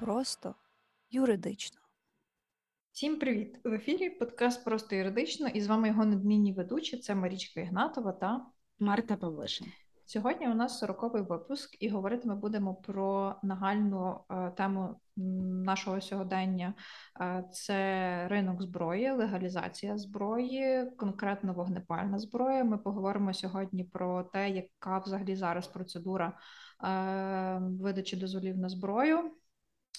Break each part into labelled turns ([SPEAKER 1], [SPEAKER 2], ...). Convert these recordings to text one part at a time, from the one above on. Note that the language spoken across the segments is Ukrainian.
[SPEAKER 1] Просто юридично.
[SPEAKER 2] Всім привіт! В ефірі подкаст Просто юридично і з вами його надмінні ведучі. Це Марічка Ігнатова та
[SPEAKER 3] Марта Павлишин.
[SPEAKER 2] Сьогодні у нас сороковий випуск, і говорити ми будемо про нагальну е, тему нашого сьогодення: е, це ринок зброї, легалізація зброї, конкретно вогнепальна зброя. Ми поговоримо сьогодні про те, яка взагалі зараз процедура е, видачі дозволів на зброю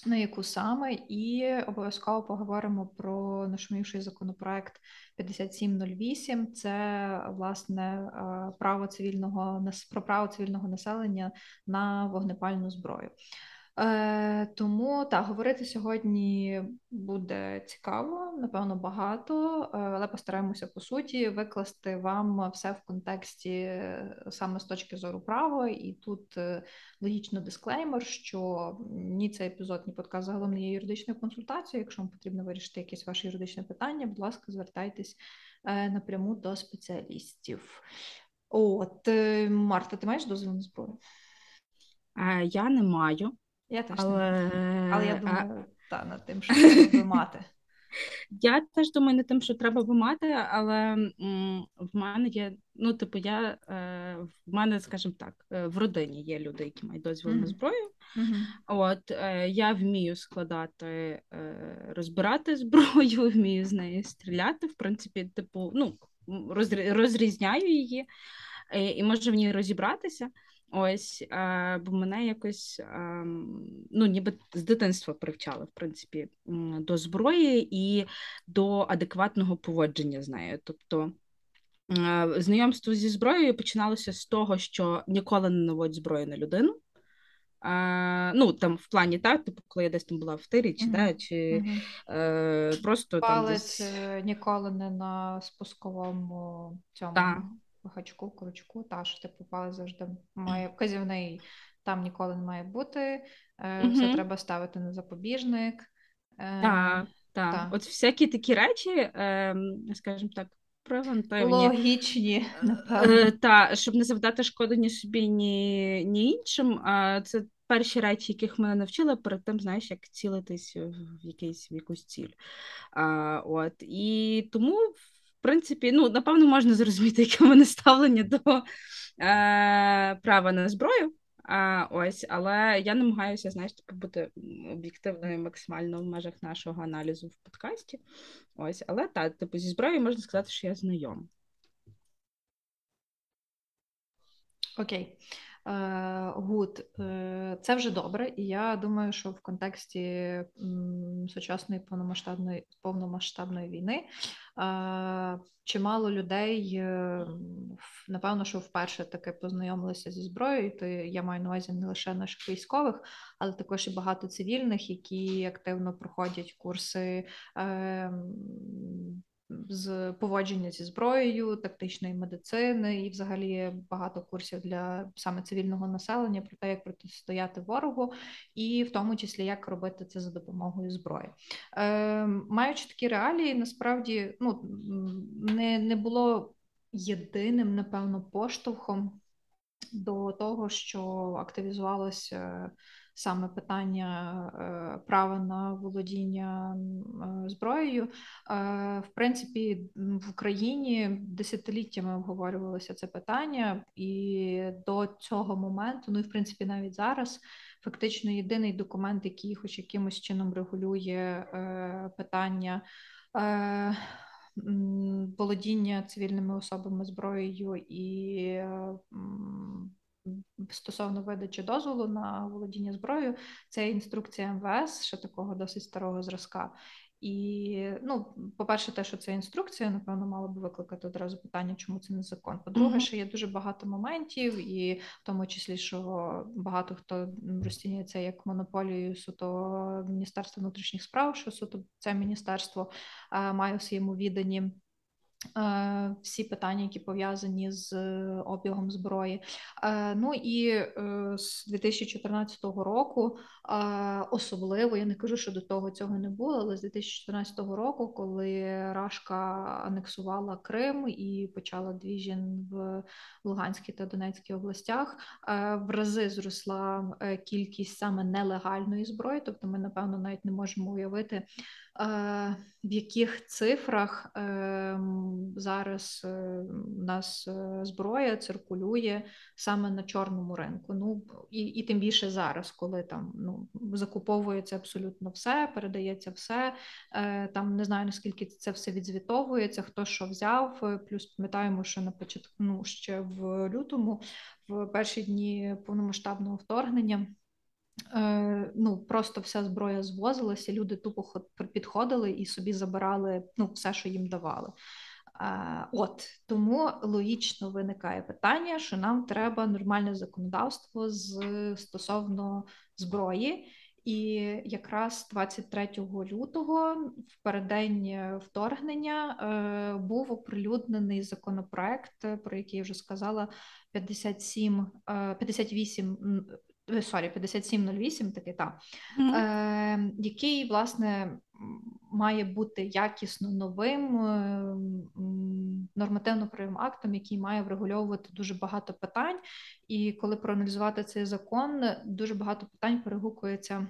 [SPEAKER 2] на яку саме, і обов'язково поговоримо про нашумівший законопроект 5708. Це власне е, право цивільного про право цивільного населення на вогнепальну зброю. Е, Тому так, говорити сьогодні буде цікаво, напевно, багато, е, але постараємося по суті викласти вам все в контексті е, саме з точки зору права. І тут е, логічно дисклеймер, що ні цей епізод, ні подкаст загалом не є юридичною консультацією. Якщо вам потрібно вирішити якесь ваше юридичне питання, будь ласка, звертайтесь напряму до спеціалістів. От Марта, ти маєш дозвіл на зброю?
[SPEAKER 3] Я не маю.
[SPEAKER 2] Я теж
[SPEAKER 3] але...
[SPEAKER 2] не. Але я думаю, а... та, над тим, що треба мати.
[SPEAKER 3] Я теж думаю над тим, що треба би мати, але м, в мене є, ну, типу, я е, в мене, скажімо так, е, в родині є люди, які мають дозвіл на зброю. Mm-hmm. От е, я вмію складати, е, розбирати зброю, вмію з нею стріляти. В принципі, типу, ну, розрізняю її е, і можу в ній розібратися. Ось, а, бо мене якось а, ну, ніби з дитинства привчали, в принципі, до зброї і до адекватного поводження з нею. Тобто знайомство зі зброєю починалося з того, що ніколи не наводь зброю на людину. А, Ну, там в плані, так, типу, коли я десь там була в тирі, чи, да, чи uh-huh. е, просто
[SPEAKER 2] Палець
[SPEAKER 3] там десь...
[SPEAKER 2] Е, ніколи не на спусковому цьому.
[SPEAKER 3] Так
[SPEAKER 2] гачку, крючку, та що ти типу, попали завжди має вказівний, там ніколи не має бути. Е, Все треба ставити на запобіжник.
[SPEAKER 3] Е, так, так. Та. От всякі такі речі, е, скажімо так, превентивні.
[SPEAKER 2] Логічні,
[SPEAKER 3] е, напевно. Та, щоб не завдати шкоди ні собі, ні, ні іншим. А це перші речі, яких мене навчили, перед тим, знаєш, як цілитись в якийсь в якусь ціль. От. І тому принципі, ну, напевно, можна зрозуміти, яке в мене ставлення до е, права на зброю. А, Ось, але я намагаюся, знаєш, типу, бути об'єктивною максимально в межах нашого аналізу в подкасті. Ось, але так, типу, зі зброєю можна сказати, що я знайома.
[SPEAKER 2] Окей. Гуд, е, це вже добре, і я думаю, що в контексті сучасної повномасштабної повномасштабної війни чимало людей, е, напевно, що вперше таки познайомилися зі зброєю. То я маю на увазі не лише наших військових, але також і багато цивільних, які активно проходять курси. З поводження зі зброєю, тактичної медицини і, взагалі, багато курсів для саме цивільного населення про те, як протистояти ворогу, і в тому числі як робити це за допомогою зброї. Е, Маючи такі реалії, насправді ну не, не було єдиним, напевно, поштовхом до того, що активізувалося саме питання е, права на володіння е, зброєю. Е, в принципі, в Україні десятиліттями обговорювалося це питання, і до цього моменту, ну і в принципі, навіть зараз. Фактично, єдиний документ, який, хоч якимось чином регулює е, питання е, володіння цивільними особами зброєю і е, стосовно видачі дозволу на володіння зброєю, це інструкція МВС, ще такого досить старого зразка. І, ну, по-перше, те, що це інструкція, напевно, мало би викликати одразу питання, чому це не закон. По-друге, mm-hmm. ще є дуже багато моментів, і в тому числі, що багато хто розцінює це як монополію суто Міністерства внутрішніх справ, що суто це міністерство а, має у своєму відданні Е, всі питання, які пов'язані з обігом зброї. Е, ну і е, з 2014 року особливо я не кажу, що до того цього не було, але з 2014 року, коли Рашка анексувала Крим і почала двіжін в Луганській та Донецькій областях, в рази зросла кількість саме нелегальної зброї. Тобто, ми напевно навіть не можемо уявити. В яких цифрах ем, зараз е, у нас е, зброя циркулює саме на чорному ринку? Ну і і тим більше зараз, коли там ну закуповується абсолютно все, передається все. Е, там не знаю наскільки це все відзвітовується, хто що взяв. Плюс пам'ятаємо, що на початку ну, ще в лютому, в перші дні повномасштабного вторгнення. Е, ну, просто вся зброя звозилася, люди тупо підходили і собі забирали ну, все, що їм давали. Е, от тому логічно виникає питання, що нам треба нормальне законодавство з стосовно зброї. І якраз 23 лютого, в переддень вторгнення, е, був оприлюднений законопроект, про який я вже сказала, 57, 58 sorry, 5708, таки та, mm-hmm. е, який, власне, має бути якісно новим е, нормативно-правовим актом, який має врегульовувати дуже багато питань. І коли проаналізувати цей закон, дуже багато питань перегукується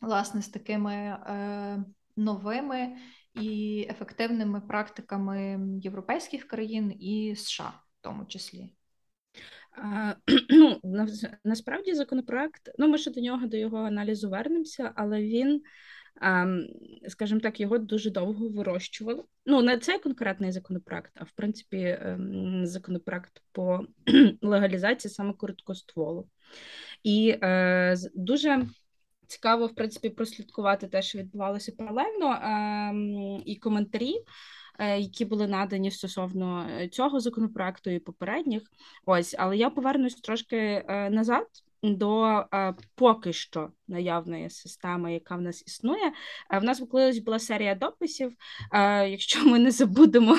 [SPEAKER 2] власне з такими е, новими і ефективними практиками європейських країн і США, в тому числі.
[SPEAKER 3] Ну, насправді законопроект, ну ми ще до нього, до його аналізу вернемося, але він, скажімо так, його дуже довго вирощували. Ну, не цей конкретний законопроект, а в принципі, ем, законопроект по легалізації саме короткостволу. І е, дуже цікаво, в принципі, прослідкувати те, що відбувалося паралельно, ем, і коментарі. Е, які були надані стосовно е, цього законопроекту і попередніх. Ось, але я повернусь трошки е, назад. До поки що наявної системи, яка в нас існує, в нас колись була серія дописів. Якщо ми не забудемо,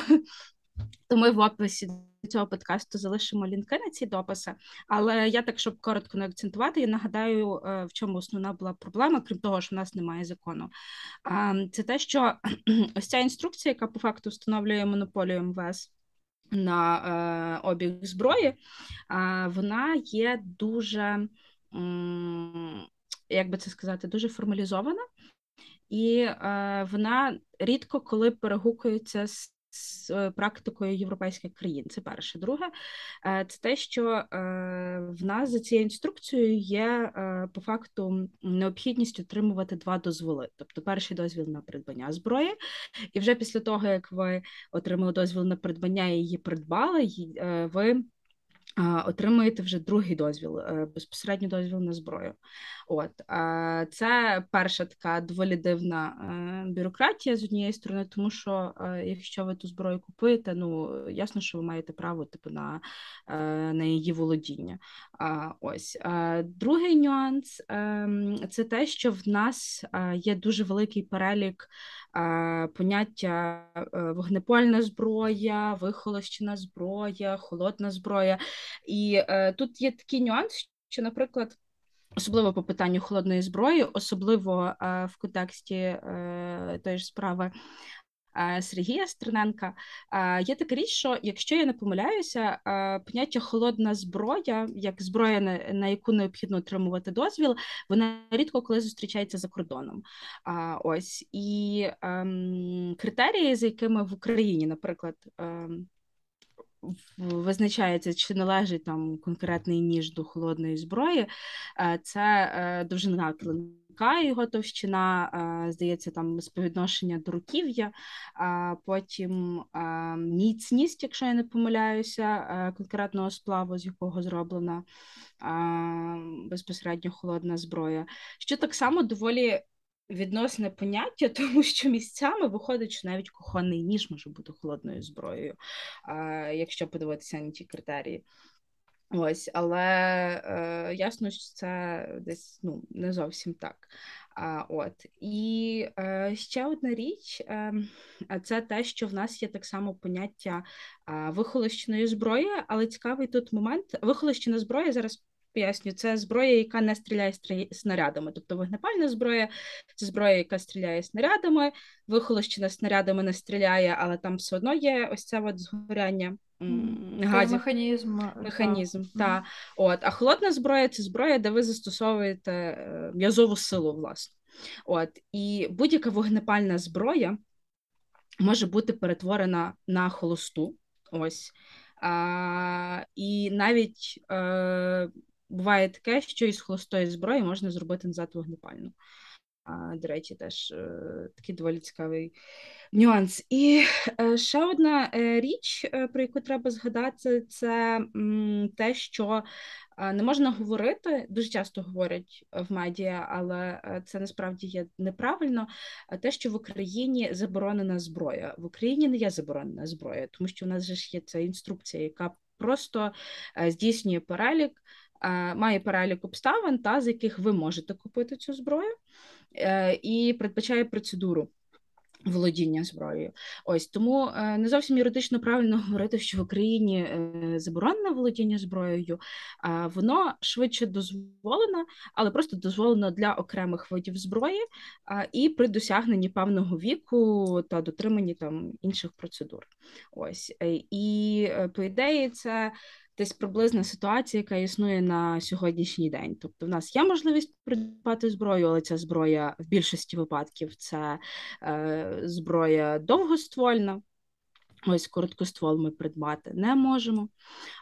[SPEAKER 3] то ми в описі цього подкасту залишимо лінки на ці дописи. Але я так, щоб коротко не акцентувати, я нагадаю, е, в чому основна була проблема, крім того, що в нас немає закону. Це те, що ось ця інструкція, яка по факту встановлює монополію МВС. На е, обіг зброї, е, вона є дуже, як би це сказати, дуже формалізована, і е, вона рідко коли перегукується з з е, практикою європейських країн. Це перше. Друге, е, це те, що е, в нас за цією інструкцією є по факту необхідність отримувати два дозволи. Тобто, перший дозвіл на придбання зброї, і вже після того, як ви отримали дозвіл на придбання і її придбали, ви отримуєте вже другий дозвіл, безпосередньо дозвіл на зброю. От це перша така доволі дивна е, бюрократія з однієї сторони, тому що е, якщо ви ту зброю купуєте, ну ясно, що ви маєте право типу на е, на її володіння. Ось другий нюанс ем, це те, що в нас є дуже великий перелік. Поняття вогнепольна зброя, вихолощена зброя, холодна зброя. І тут є такий нюанс, що, наприклад, Особливо по питанню холодної зброї, особливо е, в контексті е, тої ж справи е, Сергія Стерненка, е, є така річ, що якщо я не помиляюся, е, поняття холодна зброя, як зброя, на, яку необхідно отримувати дозвіл, вона рідко коли зустрічається за кордоном. Ось. І ем, критерії, за якими в Україні, наприклад, ем, визначається, чи належить там конкретний ніж до холодної зброї, е, це е, довжина клинка, його товщина, е, здається, там співвідношення до руків'я, потім міцність, якщо я не помиляюся, конкретного сплаву, з якого зроблена безпосередньо холодна зброя, що так само доволі відносне поняття, тому що місцями виходить, що навіть кухонний ніж може бути холодною зброєю, якщо подивитися на ті критерії. Ось, але е, ясно, що це десь ну, не зовсім так. А, от. І е, ще одна річ е, це те, що в нас є так само поняття е, вихолощеної зброї, але цікавий тут момент. Вихолощена зброя зараз. Поясню, це зброя, яка не стріляє снарядами. Тобто вогнепальна зброя це зброя, яка стріляє снарядами, вихолощена снарядами не стріляє, але там все одно є ось це от згоряння
[SPEAKER 2] газів. Механізм.
[SPEAKER 3] Механізм, та. та. От. А холодна зброя це зброя, де ви застосовуєте е, м'язову силу, власне. От. І будь-яка вогнепальна зброя може бути перетворена на холосту. Ось. А, І навіть е, буває таке, що із холостої зброї можна зробити назад вогнепальну. А, До речі, теж е, такий доволі цікавий нюанс. І е, ще одна е, річ, про яку треба згадати, це те, що не можна говорити, дуже часто говорять в медіа, але це насправді є неправильно. Те, що в Україні заборонена зброя. В Україні не є заборонена зброя, тому що у нас же ж є ця інструкція, яка просто здійснює перелік. Має перелік обставин, та з яких ви можете купити цю зброю, і передбачає процедуру володіння зброєю. Ось тому е, не зовсім юридично правильно говорити, що в Україні е, заборонено володіння зброєю, а воно швидше дозволено, але просто дозволено для окремих видів зброї і при досягненні певного віку та дотриманні там інших процедур. Ось е, і по ідеї, це десь приблизна ситуація, яка існує на сьогоднішній день. Тобто, в нас є можливість придбати зброю, але ця зброя в більшості випадків це е, зброя довгоствольна. Ось короткоствол ми придбати не можемо.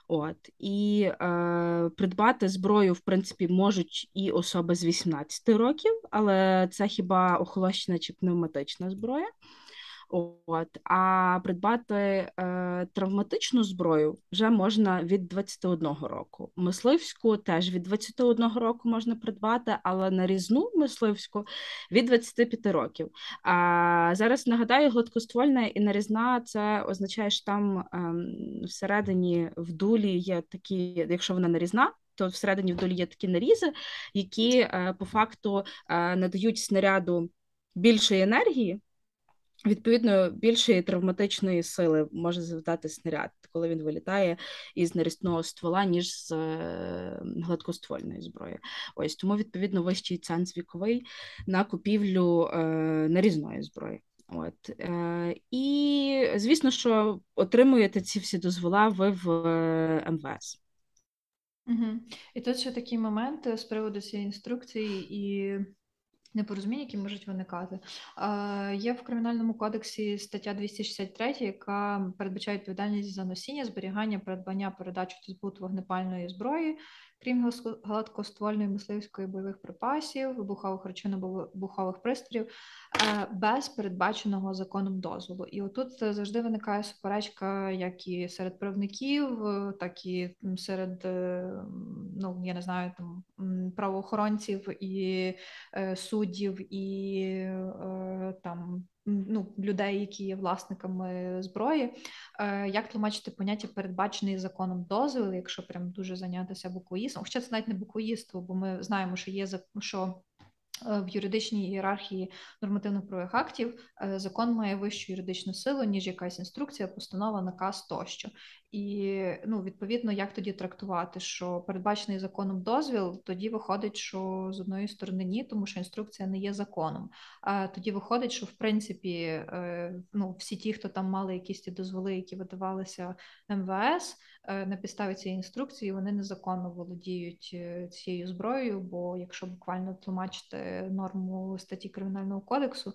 [SPEAKER 3] От І е, придбати зброю, в принципі, можуть і особи з 18 років, але це хіба охолощена чи пневматична зброя. От а придбати е, травматичну зброю вже можна від 21 року. Мисливську теж від 21 року можна придбати, але нарізну мисливську від 25 років. А зараз нагадаю, гладкоствольна і нарізна це означає, що там е, всередині в дулі є такі, якщо вона нарізна. То всередині в долі є такі нарізи, які е, по факту е, надають снаряду більшої енергії, Відповідно, більшої травматичної сили може завдати снаряд, коли він вилітає із нарізного ствола, ніж з е, гладкоствольної зброї. Ось тому, відповідно, вищий ценз віковий на купівлю е, нарізної зброї. От е, І звісно, що отримуєте ці всі дозвола ви в е, МВС.
[SPEAKER 2] Угу. І тут ще такий момент з приводу цієї інструкції і непорозуміння, які можуть виникати. Є в кримінальному кодексі стаття 263, яка передбачає відповідальність за носіння, зберігання, придбання, передачу та збут вогнепальної зброї крім гладкоствольної мисливської бойових припасів, вибухових речовин вибухових пристроїв, е, без передбаченого законом дозволу. І отут завжди виникає суперечка, як і серед правників, так і серед е, ну я не знаю там правоохоронців і е, суддів і там ну, людей, які є власниками зброї. Е, Як тлумачити поняття передбачений законом дозвіл, якщо прям дуже зайнятися буквоїстом? Хоча це навіть не буквоїство, бо ми знаємо, що є що Е, в юридичній ієрархії нормативних правових актів е, закон має вищу юридичну силу, ніж якась інструкція, постанова, наказ тощо. І ну, відповідно, як тоді трактувати, що передбачений законом дозвіл, тоді виходить, що з одної сторони ні, тому що інструкція не є законом. А тоді виходить, що в принципі е, ну, всі ті, хто там мали якісь ті дозволи, які видавалися МВС. Е, на підставі цієї інструкції вони незаконно володіють е, цією зброєю, бо якщо буквально тлумачити норму статті кримінального кодексу,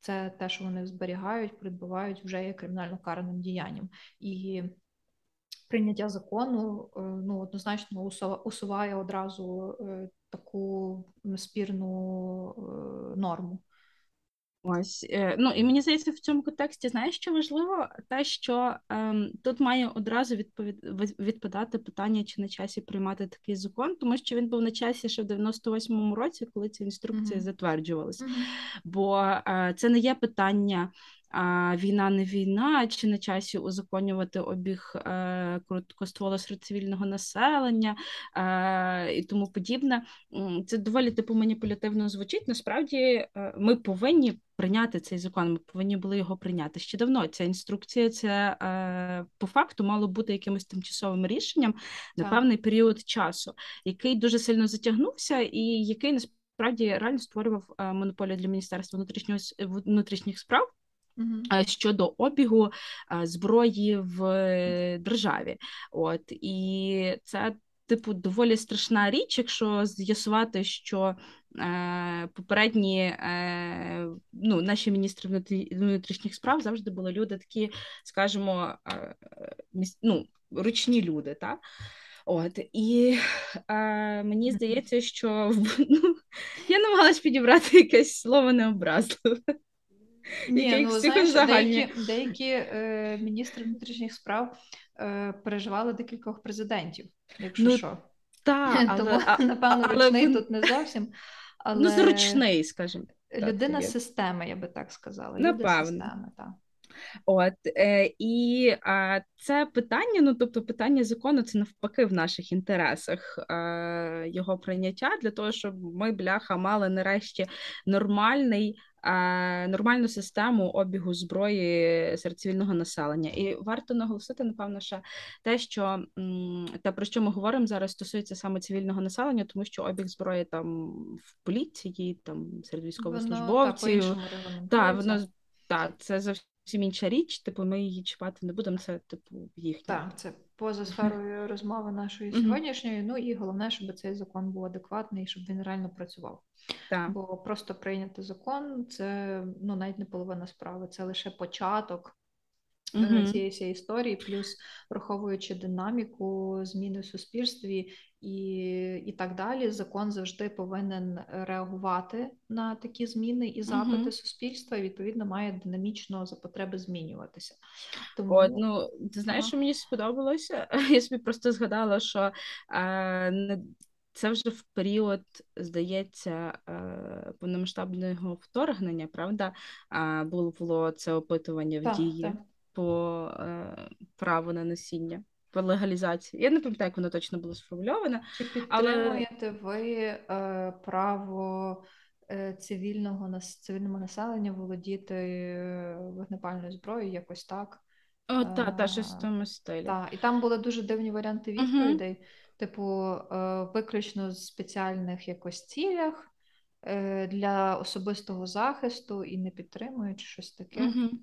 [SPEAKER 2] це те, що вони зберігають, придбувають, вже є кримінально караним діянням. І прийняття закону ну однозначно усуває одразу таку спірну норму.
[SPEAKER 3] Ось е, ну і мені здається, в цьому контексті знаєш, що важливо, те, що ем, тут має одразу відповід... відповідати питання, чи на часі приймати такий закон, тому що він був на часі ще в 98-му році, коли ці інструкції mm-hmm. затверджувалися. Mm-hmm. Бо е, це не є питання війна не війна, чи на часі узаконювати обіг е, короткоствола серед цивільного населення е, і тому подібне. Це доволі типу маніпулятивно звучить. Насправді е, ми повинні прийняти цей закон. Ми повинні були його прийняти ще давно. Ця інструкція це е, по факту мало бути якимось тимчасовим рішенням на
[SPEAKER 2] Так.
[SPEAKER 3] певний період часу, який дуже сильно затягнувся, і який насправді реально створював е, монополію для міністерства внутрішнього внутрішніх справ щодо обігу е, зброї в е, державі. От і це. Типу, доволі страшна річ, якщо з'ясувати, що е, попередні е, ну, наші міністри внутрі- внутрішніх справ завжди були люди такі, скажімо, е, міс- ну, ручні люди, так? От і е, мені здається, що ну, я намагалась підібрати якесь слово необразливе.
[SPEAKER 2] Ні, ну знаєш, деякі, деякі е, міністри внутрішніх справ е, переживали декількох президентів, якщо
[SPEAKER 3] Ну,
[SPEAKER 2] що.
[SPEAKER 3] Так,
[SPEAKER 2] Тому,
[SPEAKER 3] але,
[SPEAKER 2] напевно,
[SPEAKER 3] але
[SPEAKER 2] ручний
[SPEAKER 3] вон-
[SPEAKER 2] тут не зовсім. Але
[SPEAKER 3] ну, зручний, скажімо.
[SPEAKER 2] людина системи, я би так сказала.
[SPEAKER 3] Напевно.
[SPEAKER 2] системи, так.
[SPEAKER 3] От е, і а, це питання, ну тобто питання закону, це навпаки в наших інтересах е, його прийняття для того, щоб ми, бляха, мали нарешті нормальний. е, Нормальну систему обігу зброї серед цивільного населення, і варто наголосити, напевно, ще те, що те, про що ми говоримо зараз, стосується саме цивільного населення, тому що обіг зброї там в поліції, там серед військовослужбовців,
[SPEAKER 2] по-іншому
[SPEAKER 3] так, воно так, це зовсім інша річ. Типу, ми її чіпати не будемо. Це типу їхня.
[SPEAKER 2] Так, це поза сферою розмови нашої сьогоднішньої. Ну і головне, щоб цей закон був адекватний, щоб він реально працював.
[SPEAKER 3] Так.
[SPEAKER 2] Бо просто прийняти закон це ну навіть не половина справи, це лише початок
[SPEAKER 3] Мгм.
[SPEAKER 2] цієї всієї історії, плюс враховуючи динаміку зміни в суспільстві і, і так далі, закон завжди повинен реагувати на такі зміни і запити
[SPEAKER 3] Мгм.
[SPEAKER 2] суспільства, і відповідно має динамічно за потреби змінюватися. Тому
[SPEAKER 3] От, ну, ти знаєш, що мені сподобалося? Я собі просто згадала, що е, це вже в період, здається, е, повномасштабного вторгнення, правда? Було це опитування в
[SPEAKER 2] Так,
[SPEAKER 3] дії
[SPEAKER 2] так.
[SPEAKER 3] по е, праву на носіння, легалізації. Я не пам'ятаю, як воно точно було сформульоване.
[SPEAKER 2] Чи
[SPEAKER 3] Але-
[SPEAKER 2] ви е, право е, цивільного цивільному населенню володіти е, вогнепальною зброєю якось так?
[SPEAKER 3] О, та, та, щось в тому стилі.
[SPEAKER 2] Так, і там були дуже дивні варіанти відповідей, типу, е, виключно з спеціальних якось цілях е, для особистого захисту і не підтримують щось таке.
[SPEAKER 3] Мгм.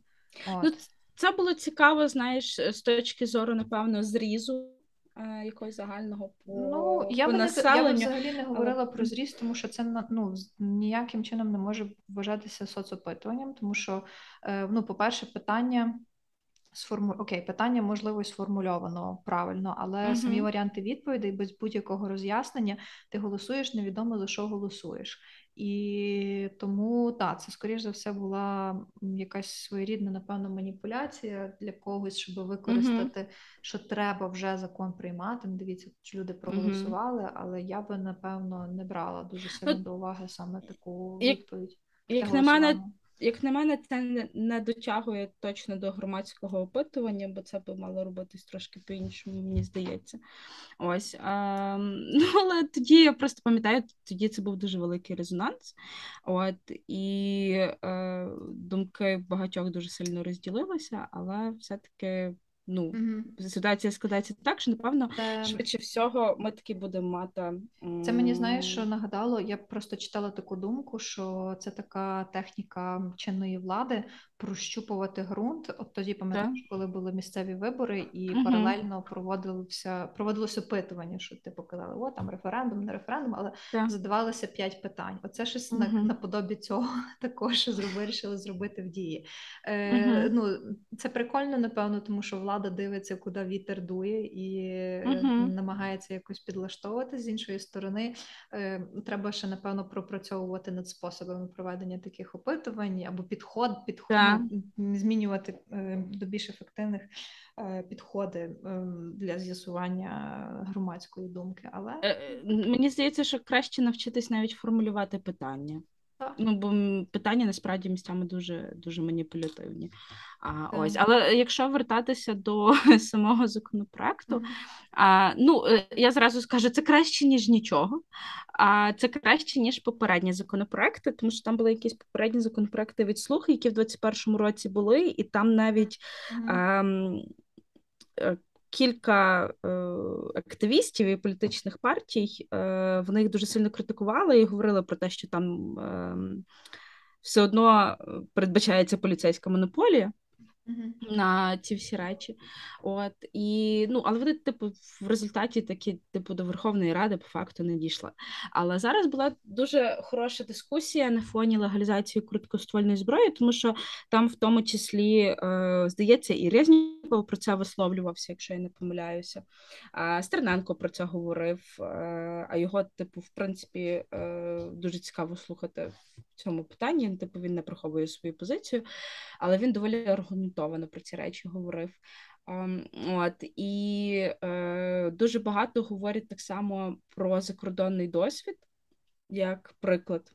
[SPEAKER 2] От.
[SPEAKER 3] Ну, це було цікаво, знаєш, з точки зору, напевно, зрізу е, якогось загального по,
[SPEAKER 2] Ну, я
[SPEAKER 3] по
[SPEAKER 2] би, не, я взагалі не говорила про зріст, тому що це ну, ніяким чином не може вважатися соцопитуванням, тому що, е, ну, по-перше, питання сформу... Окей, питання можливо сформульовано правильно, але самі
[SPEAKER 3] Мгм.
[SPEAKER 2] варіанти відповідей без будь-якого роз'яснення ти голосуєш, невідомо за що голосуєш. І тому так, це скоріш за все була якась своєрідна, напевно, маніпуляція для когось, щоб використати, що треба вже закон приймати. Ну, Дивіться, що люди проголосували, але я би напевно не брала дуже сильно
[SPEAKER 3] Ну,
[SPEAKER 2] до уваги саме таку відповідь.
[SPEAKER 3] Як на мене. Як на мене, це не, дотягує точно до громадського опитування, бо це би мало робитись трошки по-іншому, мені здається. Ось. А, ну, але тоді я просто пам'ятаю, тоді це був дуже великий резонанс. От, і е, думки багатьох дуже сильно розділилися, але все-таки ну,
[SPEAKER 2] Мгм.
[SPEAKER 3] ситуація складається так, що, напевно,
[SPEAKER 2] Це...
[SPEAKER 3] швидше всього, ми таки будемо мати.
[SPEAKER 2] Це мені знаєш, що нагадало. Я просто читала таку думку, що це така техніка чинної влади прощупувати ґрунт. От тоді пам'ятаєш, коли були місцеві вибори, і
[SPEAKER 3] Мгм.
[SPEAKER 2] паралельно проводилося проводилось опитування, що типу казали, о там референдум, не референдум, але
[SPEAKER 3] Так.
[SPEAKER 2] задавалося п'ять питань. Оце щось на, наподобі цього також зробили, вирішили зробити в дії. Е. Ну це прикольно, напевно, тому що влада дивиться, куди вітер дує, і
[SPEAKER 3] Мгм.
[SPEAKER 2] намагається якось підлаштовувати з іншої сторони. е, Треба ще напевно пропрацьовувати над способами проведення таких опитувань або підход, підход ну, змінювати е, до більш ефективних підходи для з'ясування громадської думки. Але
[SPEAKER 3] Мені здається, що краще навчитись навіть формулювати питання. Ну бо питання насправді місцями дуже дуже маніпулятивні. А, ось, але якщо вертатися до самого законопроекту, а, ну е, я зразу скажу, це краще ніж нічого. А це краще ніж попередні законопроекти, тому що там були якісь попередні законопроекти від слух, які в 21-му році були, і там навіть
[SPEAKER 2] Мгм.
[SPEAKER 3] ем, е, кілька е, активістів і політичних партій е, вони їх дуже сильно критикували і говорили про те, що там е, все одно е, передбачається поліцейська монополія. На ці всі речі. От і ну, але вони, типу, в результаті такі, типу, до Верховної Ради по факту не дійшли. Але зараз була дуже хороша дискусія на фоні легалізації короткоствольної зброї, тому що там, в тому числі, е, здається, і Резніков про це висловлювався, якщо я не помиляюся. А Стерненко про це говорив. е, А його, типу, в принципі, е, дуже цікаво слухати в цьому питанні. Типу, він не приховує свою позицію, але він доволі аргументовано про ці речі говорив. Ем, От і е, дуже багато говорять так само про закордонний досвід, як приклад.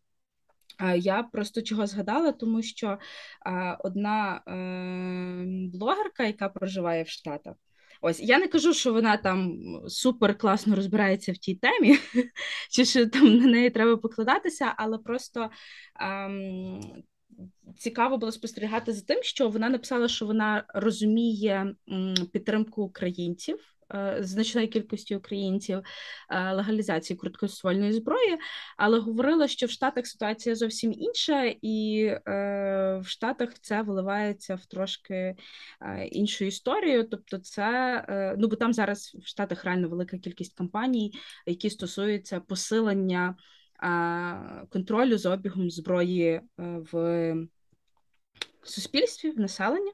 [SPEAKER 3] Е, Я просто чого згадала, тому що е, одна е, блогерка, яка проживає в Штатах, ось я не кажу, що вона там супер класно розбирається в тій темі, чи що там на неї треба покладатися, але просто ем, цікаво було спостерігати за тим, що вона написала, що вона розуміє підтримку українців. е, Значної кількості українців е, легалізації короткоствольної зброї, але говорила, що в Штатах ситуація зовсім інша, і е, в Штатах це виливається в трошки іншу історію. Тобто, це ну бо там зараз в Штатах реально велика кількість кампаній, які стосуються посилення контролю за обігом зброї е, суспільстві, в населенні.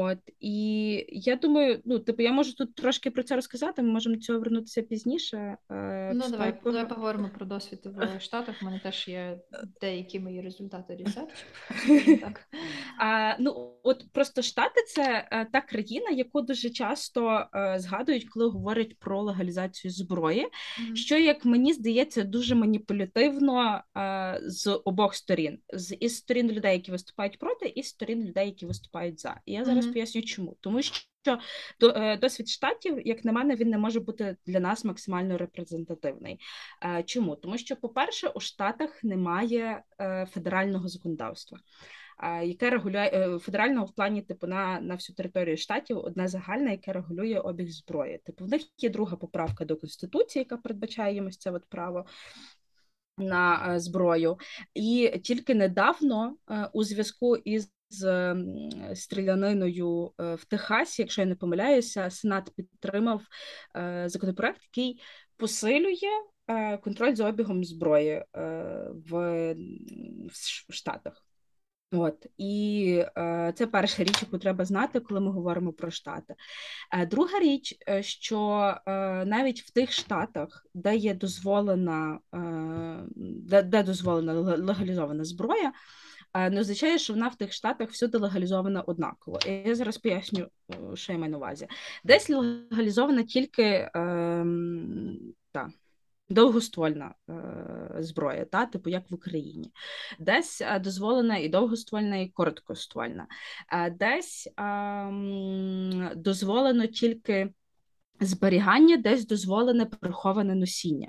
[SPEAKER 3] От і я думаю, ну типу, я можу тут трошки про це розказати. Ми можемо до цього вернутися пізніше. е,
[SPEAKER 2] Ну, давай, давай поговоримо про досвід в Штатах. У мене теж є деякі мої результати ресерчу.
[SPEAKER 3] А, ну от просто Штати це е, та країна, яку дуже часто е, згадують, коли говорять про легалізацію зброї.
[SPEAKER 2] Мгм.
[SPEAKER 3] Що, як мені здається, дуже маніпулятивно з обох сторін: з із сторін людей, які виступають проти, і з сторін людей, які виступають за. І я зараз Поясню, чому тому що е, досвід штатів, як на мене, він не може бути для нас максимально репрезентативний. Е, чому? Тому що, по-перше, у Штатах немає е, федерального законодавства. Яке регулює федерального в плані типу на, на всю територію штатів одне загальне, яке регулює обіг зброї. Типу, в них є друга поправка до конституції, яка передбачає їм це от право на зброю, і тільки недавно у зв'язку із з стріляниною е, в Техасі, якщо я не помиляюся, Сенат підтримав е, законопроект, який посилює е, контроль за обігом зброї в, Штатах. От і е, це перша річ, яку треба знати, коли ми говоримо про штати. Е, друга річ, що е, навіть в тих штатах, де є дозволена, де, де дозволена легалізована зброя, не означає, що вона в тих штатах всюди легалізована однаково. І я зараз поясню, е, що я маю на увазі. Десь легалізована тільки е, та, довгоствольна е, зброя, та, типу як в Україні. Десь е, дозволена і довгоствольна, і короткоствольна. Е, Десь ем, дозволено тільки зберігання, десь дозволене приховане носіння.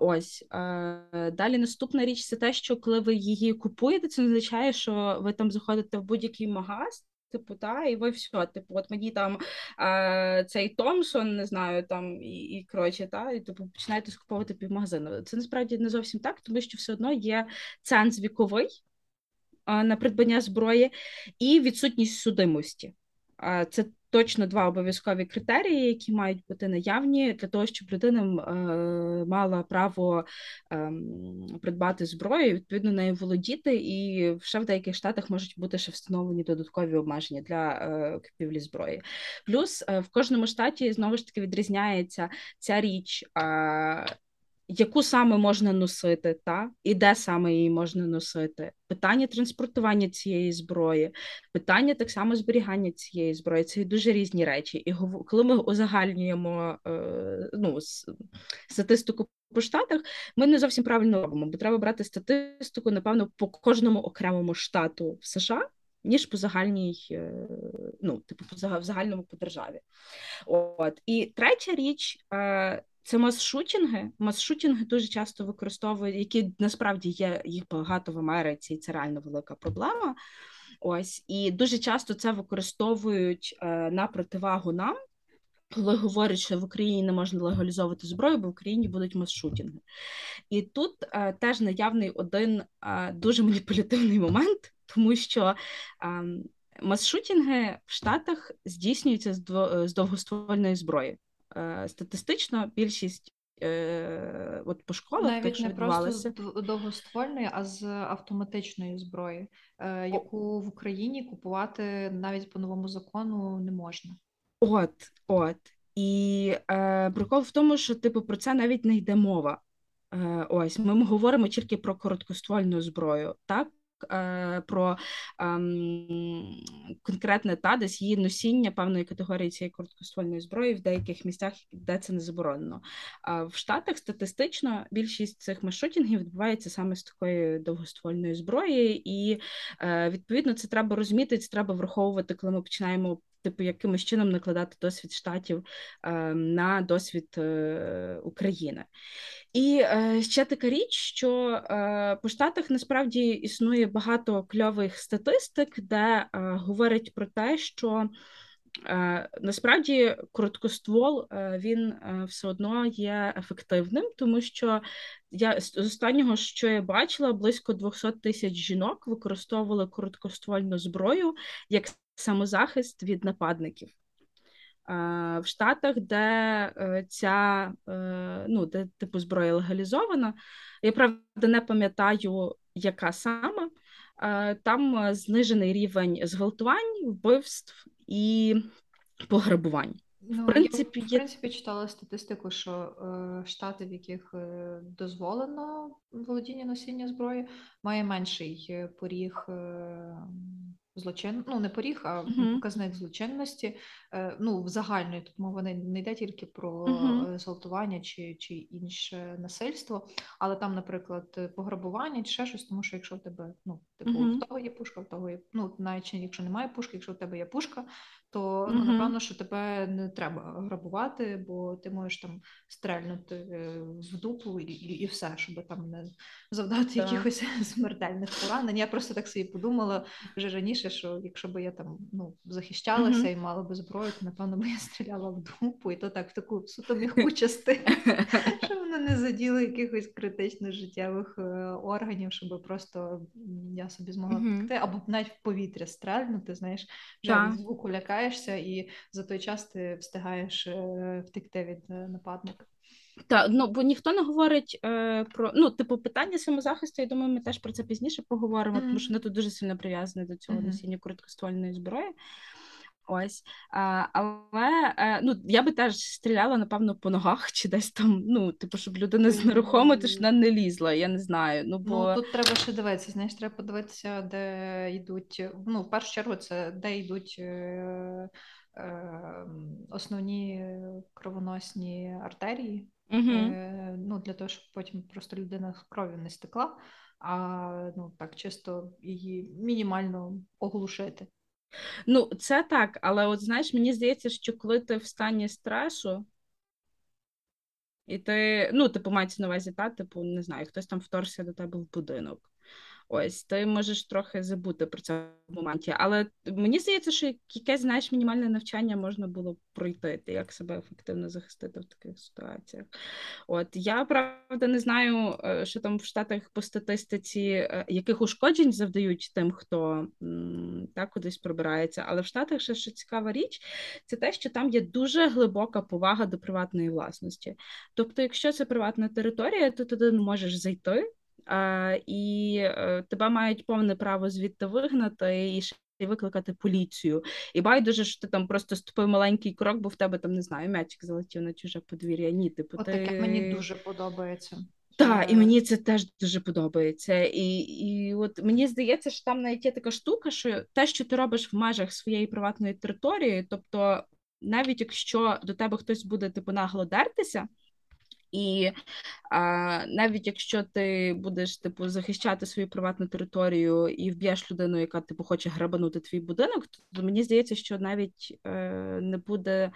[SPEAKER 3] Ось е, далі наступна річ це те, що коли ви її купуєте, це не означає, що ви там заходите в будь-який магаз. Типу, та, і ви все, типу, от мені там е, цей Томсон, не знаю, там і, і коротше, та, і типу починаєте скуповувати півмагазину. Це насправді не зовсім так, тому що все одно є ценз віковий е, на придбання зброї і відсутність судимості. Це точно два обов'язкові критерії, які мають бути наявні для того, щоб людина е, мала право е, придбати зброю, відповідно нею володіти, і ще в деяких штатах можуть бути ще встановлені додаткові обмеження для е, купівлі зброї. Плюс е, в кожному штаті знову ж таки відрізняється ця річ. Яку саме можна носити, та і де саме її можна носити, питання транспортування цієї зброї, питання так само зберігання цієї зброї. Це дуже різні речі. І коли ми узагальнюємо е, ну, статистику по штатах, ми не зовсім правильно робимо, бо треба брати статистику, напевно, по кожному окремому штату в США. Ніж по загальній, е, ну, типу, в загальному по державі. От. І третя річ е, це мас-шутінги. Мас-шутінги дуже часто використовують, які насправді є їх багато в Америці, і це реально велика проблема. Ось і дуже часто це використовують е, на противагу нам. Коли говорять, що в Україні не можна легалізовувати зброю, бо в Україні будуть мас-шутінги. І тут е, теж наявний один е, дуже маніпулятивний момент, тому що е, мас-шутінги в Штатах здійснюються з, з довгоствольної зброї. Е, статистично більшість е, от по школах
[SPEAKER 2] навіть
[SPEAKER 3] так, що
[SPEAKER 2] не просто довгоствольної, а з автоматичної зброї, е, яку в Україні купувати навіть по новому закону не можна.
[SPEAKER 3] От, от. І е, прикол в тому, що типу про це навіть не йде мова. Е, Ось ми говоримо тільки про короткоствольну зброю, так про ем, конкретне та десь її носіння певної категорії цієї короткоствольної зброї в деяких місцях, де це не заборонено. А в Штатах статистично більшість цих маршрутінгів відбувається саме з такої довгоствольної зброї, і е, відповідно це треба розуміти, це треба враховувати, коли ми починаємо. Типу, якимось чином накладати досвід штатів е, на досвід е, України. І е, ще така річ, що по штатах насправді існує багато кльових статистик, де говорять про те, що насправді короткоствол він все одно є ефективним, тому що я з останнього, що я бачила, близько 200 тисяч жінок використовували короткоствольну зброю як самозахист від нападників в Штатах, де е, ця е, ну, де типу зброя легалізована. Я правда не пам'ятаю, яка саме. Там знижений рівень зґвалтувань, вбивств і пограбувань.
[SPEAKER 2] Ну, в принципі, я в принципі читала статистику, що е, штати, в яких е, дозволено володіння носіння зброї, має менший е, поріг е, злочин, ну не поріг, а uh-huh. показник злочинності. Е, ну, в загальної тут мова не, не йде тільки про uh-huh. зґвалтування чи чи інше насильство, але там, наприклад, пограбування чи ще щось, тому що якщо в тебе ну, типу, uh-huh. в того є пушка, в того є ну, навіть якщо немає пушки, якщо в тебе є пушка, то ну, напевно, що тебе не треба грабувати, бо ти можеш там стрельнути е, в дупу і і, і все, щоб там не завдати так. якихось смертельних поранень. Я просто так собі подумала вже раніше, що якщо б я там ну, захищалася mm-hmm. і мала би зброю, то напевно би я стріляла в дупу, і то так в таку суто м'яку частину, щоб не заділо якихось критичних життєвих е, органів, щоб просто я собі змогла втекти, або навіть в повітря стрельнути, знаєш, вже звуку лякає відволікаєшся, і за той час ти встигаєш е, втекти від е, нападника.
[SPEAKER 3] Так, ну бо ніхто не говорить е, про ну, типу, питання самозахисту. Я думаю, ми теж про це пізніше поговоримо, mm-hmm. тому що вони тут дуже сильно прив'язані до цього mm-hmm. носіння короткоствольної зброї. Ось, а, але е, ну, я би теж стріляла, напевно, по ногах чи десь там, ну, типу, щоб людина з нерухомо, то ж вона не лізла, я не знаю. Ну, бо...
[SPEAKER 2] ну, Тут треба ще дивитися, знаєш, треба подивитися, де йдуть. Ну, в першу чергу, це де йдуть е, е, основні кровоносні артерії.
[SPEAKER 3] Угу.
[SPEAKER 2] Е, ну, Для того, щоб потім просто людина з кров'ю не стекла, а ну, так чисто її мінімально оглушити.
[SPEAKER 3] Ну, це так, але от знаєш, мені здається, що коли ти в стані стресу, і ти, ну, типу, мається на увазі, та, типу, не знаю, хтось там вторгся до тебе в будинок. Ось ти можеш трохи забути про це в моменті. Але мені здається, що якесь знаєш мінімальне навчання можна було пройти, як себе ефективно захистити в таких ситуаціях. От я правда не знаю, е, що там в Штатах по статистиці, е, яких ушкоджень завдають тим, хто так кудись пробирається. Але в Штатах ще що цікава річ, це те, що там є дуже глибока повага до приватної власності. Тобто, якщо це приватна територія, то туди не можеш зайти і е, тебе мають повне право звідти вигнати, і ще викликати поліцію. І байдуже, що ти там просто ступив маленький крок, бо в тебе там не знаю, м'ячик залетів на чуже подвір'я. Ні, типу,
[SPEAKER 2] От
[SPEAKER 3] ти...
[SPEAKER 2] мені дуже подобається.
[SPEAKER 3] Так, і мені це теж дуже подобається. І, і от мені здається, що там навіть є така штука, що те, що ти робиш в межах своєї приватної території, тобто, навіть якщо до тебе хтось буде типу нагло дертися, і а, навіть якщо ти будеш типу захищати свою приватну територію і вб'єш людину, яка типу хоче грабанути твій будинок, то, мені здається, що навіть е, не буде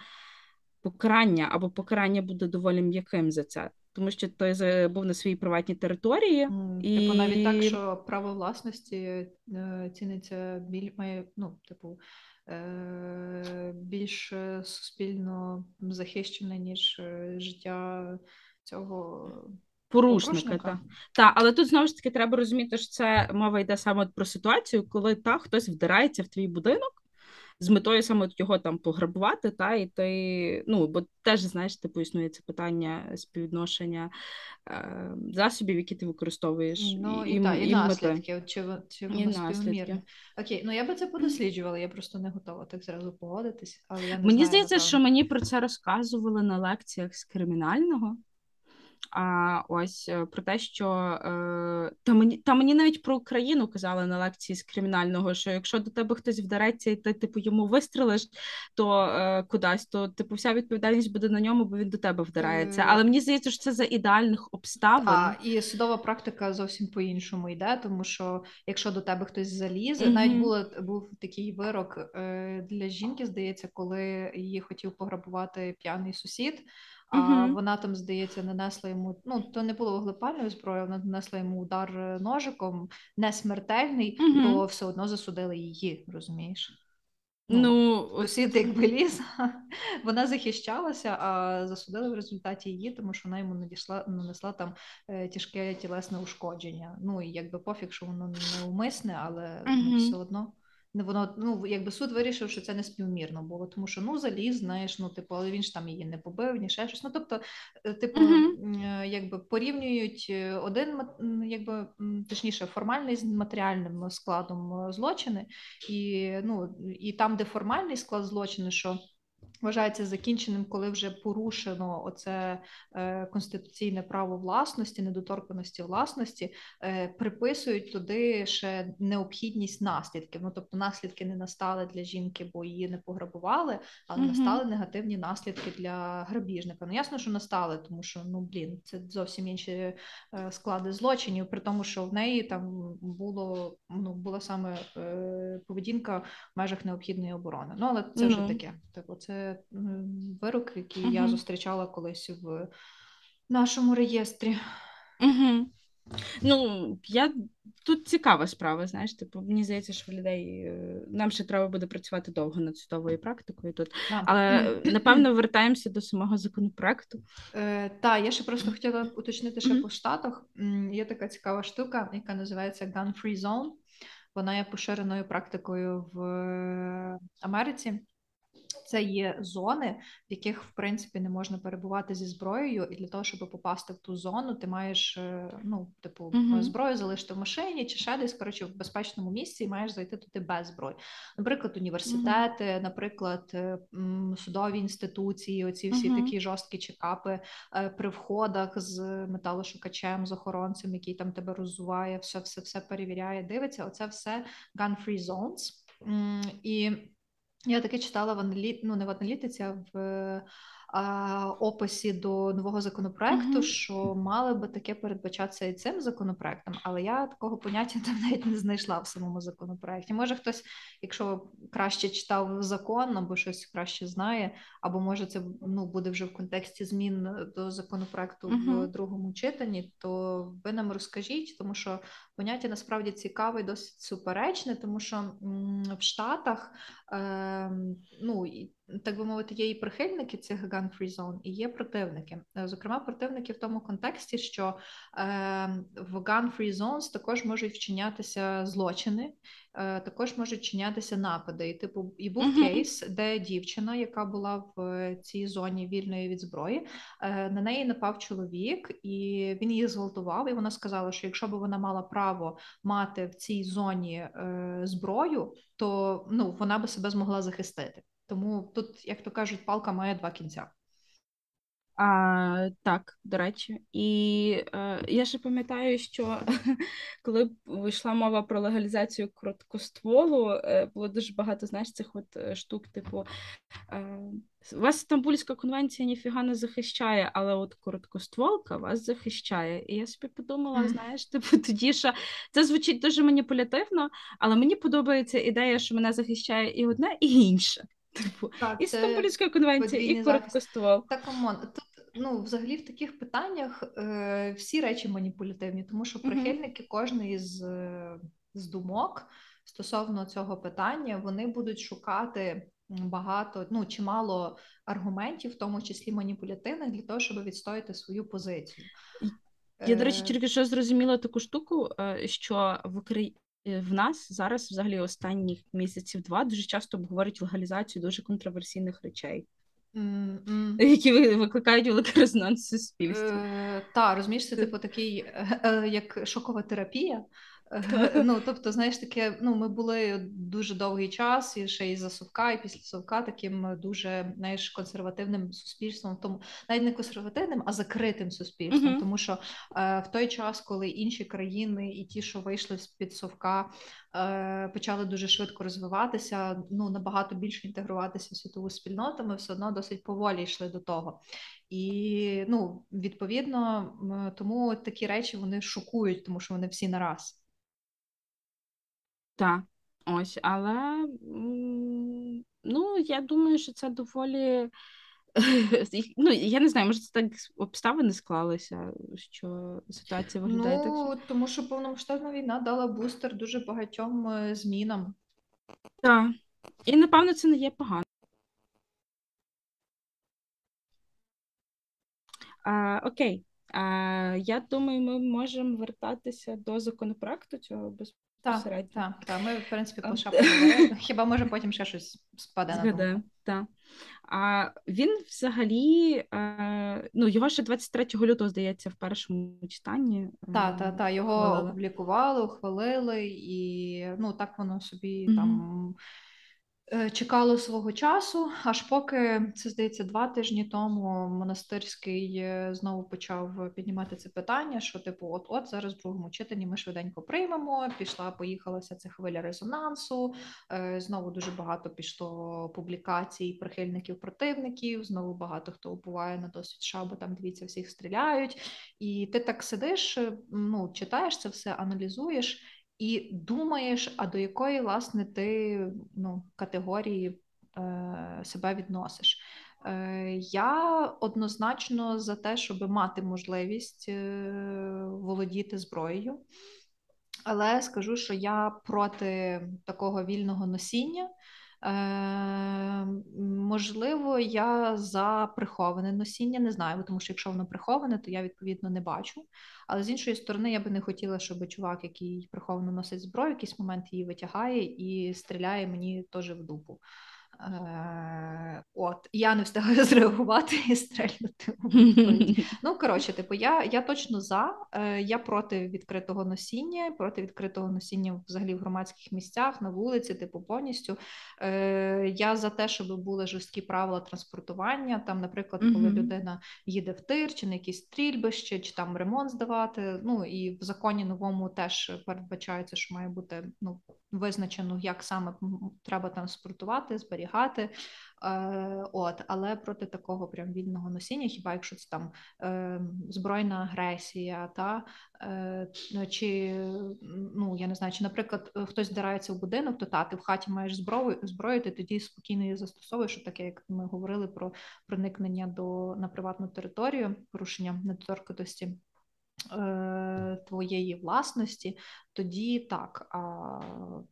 [SPEAKER 3] покарання, або покарання буде доволі м'яким за це. Тому що той був на своїй приватній території,
[SPEAKER 2] м,
[SPEAKER 3] і
[SPEAKER 2] Типу, навіть так, що право власності е, ціниться біль, має, ну, типу, е, більш е, суспільно захищене, ніж е, життя цього
[SPEAKER 3] порушника.
[SPEAKER 2] порушника.
[SPEAKER 3] Та. Та, але тут знову ж таки треба розуміти, що це мова йде саме про ситуацію, коли та хтось вдирається в твій будинок з метою саме його там пограбувати, та і ти, ну бо теж знаєш, типу існує це питання співвідношення е, засобів, які ти використовуєш,
[SPEAKER 2] Ну, і,
[SPEAKER 3] і,
[SPEAKER 2] та, і,
[SPEAKER 3] і
[SPEAKER 2] наслідки, от чи, чи воно
[SPEAKER 3] наслідки.
[SPEAKER 2] співмірне. Окей, ну я би це подосліджувала, я просто не готова так зразу погодитись, але я не
[SPEAKER 3] Мені
[SPEAKER 2] знаю,
[SPEAKER 3] здається, що мені про це розказували на лекціях з кримінального. А ось е, про те, що е, та мені та мені навіть про Україну казали на лекції з кримінального, що якщо до тебе хтось вдареться і ти типу йому вистрелиш, то е, кудись, то типу вся відповідальність буде на ньому, бо він до тебе вдарається.
[SPEAKER 2] Е.
[SPEAKER 3] Але мені здається, що це за ідеальних обставин.
[SPEAKER 2] А, і судова практика зовсім по-іншому йде, тому що якщо до тебе хтось залізе,
[SPEAKER 3] Мгм.
[SPEAKER 2] навіть було був такий вирок е, для жінки, здається, коли її хотів пограбувати п'яний сусід. А
[SPEAKER 3] Мгм.
[SPEAKER 2] вона там, здається, нанесла йому. Ну то не було вогнепальною зброєю, вона нанесла йому удар е, ножиком, не смертельний,
[SPEAKER 3] Мгм.
[SPEAKER 2] то все одно засудили її, розумієш?
[SPEAKER 3] Ну, от,
[SPEAKER 2] Сусід якби ліз, вона захищалася, а засудили в результаті її, тому що вона йому надійшла, нанесла там е, тяжке тілесне ушкодження. Ну і якби пофіг, що воно не умисне, але ну, все одно. Не воно, ну якби суд вирішив, що це не співмірно було, тому що ну заліз, знаєш, ну типу, але він ж там її не побив, ні ще щось. Ну тобто, е, типу, е, якби порівнюють е, один якби точніше, формальний з матеріальним складом злочини, і ну і там, де формальний склад злочину, що вважається закінченим, коли вже порушено оце е, конституційне право власності, недоторканості власності, е, приписують туди ще необхідність наслідків. Ну тобто наслідки не настали для жінки, бо її не пограбували, але
[SPEAKER 3] Мгм.
[SPEAKER 2] настали негативні наслідки для грабіжника. Ну ясно, що настали, тому що ну блін, це зовсім інші е, склади злочинів, при тому, що в неї там було ну була саме е, поведінка в межах необхідної оборони. Ну але це вже
[SPEAKER 3] Ну.
[SPEAKER 2] таке. Типу, це м, вирок, який я зустрічала колись в нашому реєстрі.
[SPEAKER 3] Угу. Ну, я тут цікава справа, знаєш, типу, мені здається, що в людей е, нам ще треба буде працювати довго над судовою практикою тут.
[SPEAKER 2] Да.
[SPEAKER 3] Але напевно вертаємося до самого законопроекту.
[SPEAKER 2] Е, та, я ще просто хотіла уточнити ще
[SPEAKER 3] Мгм.
[SPEAKER 2] по штатах. Є така цікава штука, яка називається Gun Free Zone. Вона є поширеною практикою в е, Америці. Це є зони, в яких в принципі не можна перебувати зі зброєю, і для того, щоб попасти в ту зону, ти маєш е, ну, типу,
[SPEAKER 3] Мгм.
[SPEAKER 2] зброю залишити в машині чи ще десь коротше в безпечному місці, і маєш зайти туди без зброї. Наприклад, університети, наприклад, е, судові інституції, оці всі
[SPEAKER 3] Мгм.
[SPEAKER 2] такі жорсткі чекапи е, при входах з металошукачем, з охоронцем, який там тебе роззуває, все, все, все перевіряє, дивиться. Оце все gun-free zones. І я таке читала в аналі... ну, не в аналітиці, а в описі до нового законопроекту,
[SPEAKER 3] Мгм.
[SPEAKER 2] що мали би таке передбачатися і цим законопроектом, але я такого поняття там навіть не знайшла в самому законопроекті. Може, хтось, якщо краще читав закон або щось краще знає, або може це ну, буде вже в контексті змін до законопроекту в другому читанні, то ви нам розкажіть, тому що поняття насправді цікаве і досить суперечне, тому що м, в Штатах ем, ну, так би мовити, є і прихильники цих gun-free zone, і є противники. Е, зокрема, противники в тому контексті, що е, в gun-free zones також можуть вчинятися злочини, е, також можуть вчинятися напади. І типу, і був uh-huh. кейс, де дівчина, яка була в цій зоні вільної від зброї, е, на неї напав чоловік, і він її зґвалтував. І вона сказала, що якщо б вона мала право мати в цій зоні е, зброю, то ну вона би себе змогла захистити. Тому тут, як то кажуть, палка має два кінця.
[SPEAKER 3] А, Так, до речі, і е, я ще пам'ятаю, що коли вийшла мова про легалізацію короткостволу, е, було дуже багато знаєш, цих от е, штук, типу е, вас Стамбульська конвенція ніфіга не захищає, але от короткостволка вас захищає. І я собі подумала, знаєш, типу, тоді що це звучить дуже маніпулятивно, але мені подобається ідея, що мене захищає і одне, і інше. Типу,
[SPEAKER 2] так,
[SPEAKER 3] і Стамбульська конвенція, і короткоствол.
[SPEAKER 2] Так, come on, тут ну, взагалі в таких питаннях е, всі речі маніпулятивні, тому що прихильники mm-hmm. кожної з, з думок стосовно цього питання вони будуть шукати багато, ну чимало аргументів, в тому числі маніпулятивних, для того, щоб відстояти свою позицію.
[SPEAKER 3] Я, до речі, е, тільки що зрозуміла таку штуку, е, що в Україні. Е, в нас зараз, взагалі, останніх місяців два дуже часто обговорюють легалізацію дуже контроверсійних речей, mm-hmm. які викликають великий резонанс суспільства. Е,
[SPEAKER 2] та розумієш, це типу такий, е, як шокова терапія. Ну, тобто, знаєш, таке, ну, ми були дуже довгий час, і ще і за совка, і після совка таким дуже знаєш, консервативним суспільством, тому навіть не консервативним, а закритим суспільством. Uh-huh. Тому що е, в той час, коли інші країни і ті, що вийшли з під совка, е, почали дуже швидко розвиватися, ну набагато більше інтегруватися в світову спільноту, ми все одно досить поволі йшли до того. І ну, відповідно, тому такі речі вони шокують, тому що вони всі нараз.
[SPEAKER 3] Так, ось, але ну, я думаю, що це доволі. Ну, я не знаю, може, це так обставини склалися, що ситуація виглядає так.
[SPEAKER 2] Ну, тому що повномасштабна війна дала бустер дуже багатьом е, змінам.
[SPEAKER 3] Так. І напевно це не є погано. А, Окей. А, Я думаю, ми можемо вертатися до законопроекту цього без.
[SPEAKER 2] Так, так, та. Ми, в принципі, по шапку Хіба може потім ще щось спаде на думку.
[SPEAKER 3] так. А він взагалі, е, ну його ще 23 лютого, здається, в першому читанні.
[SPEAKER 2] Так, так, так. Його опублікували, ухвалили, і ну так воно собі mm-hmm. там Е, чекало свого часу, аж поки це здається два тижні тому монастирський е, знову почав піднімати це питання: що, типу, от от зараз в другому читанні ми швиденько приймемо. Пішла, поїхалася ця хвиля резонансу. Е, знову дуже багато пішло публікацій прихильників противників. Знову багато хто убуває на досвід шабу. Там дивіться, всіх стріляють, і ти так сидиш, ну читаєш це все, аналізуєш і думаєш, а до якої власне ти ну, категорії е, себе відносиш. Е, Я однозначно за те, щоб мати можливість е, володіти зброєю, але скажу, що я проти такого вільного носіння. Е, Можливо, я за приховане носіння, не знаю, тому що якщо воно приховане, то я відповідно не бачу. Але з іншої сторони, я би не хотіла, щоб чувак, який приховано носить зброю, в якийсь момент її витягає і стріляє мені теж в дупу. Е, От, я не встигаю зреагувати і стрельнути. ну, коротше, типу, я я точно за. Е, Я проти відкритого носіння, проти відкритого носіння взагалі в громадських місцях, на вулиці, типу, повністю. Е, Я за те, щоб були жорсткі правила транспортування. Там, наприклад, коли людина їде в тир, чи на якісь стрільбище, чи там ремонт здавати. Ну і в законі новому теж передбачається, що має бути ну, визначено, як саме треба транспортувати, зберігати зберігати. Е, от, Але проти такого прям вільного носіння, хіба якщо це там е, збройна агресія, та е, чи ну я не знаю, чи, наприклад, хтось здирається в будинок, то та ти в хаті маєш зброю, зброю, ти тоді спокійно її застосовуєш, таке, як ми говорили про проникнення до на приватну територію, порушення недоторканості. Е, твоєї власності, тоді так, а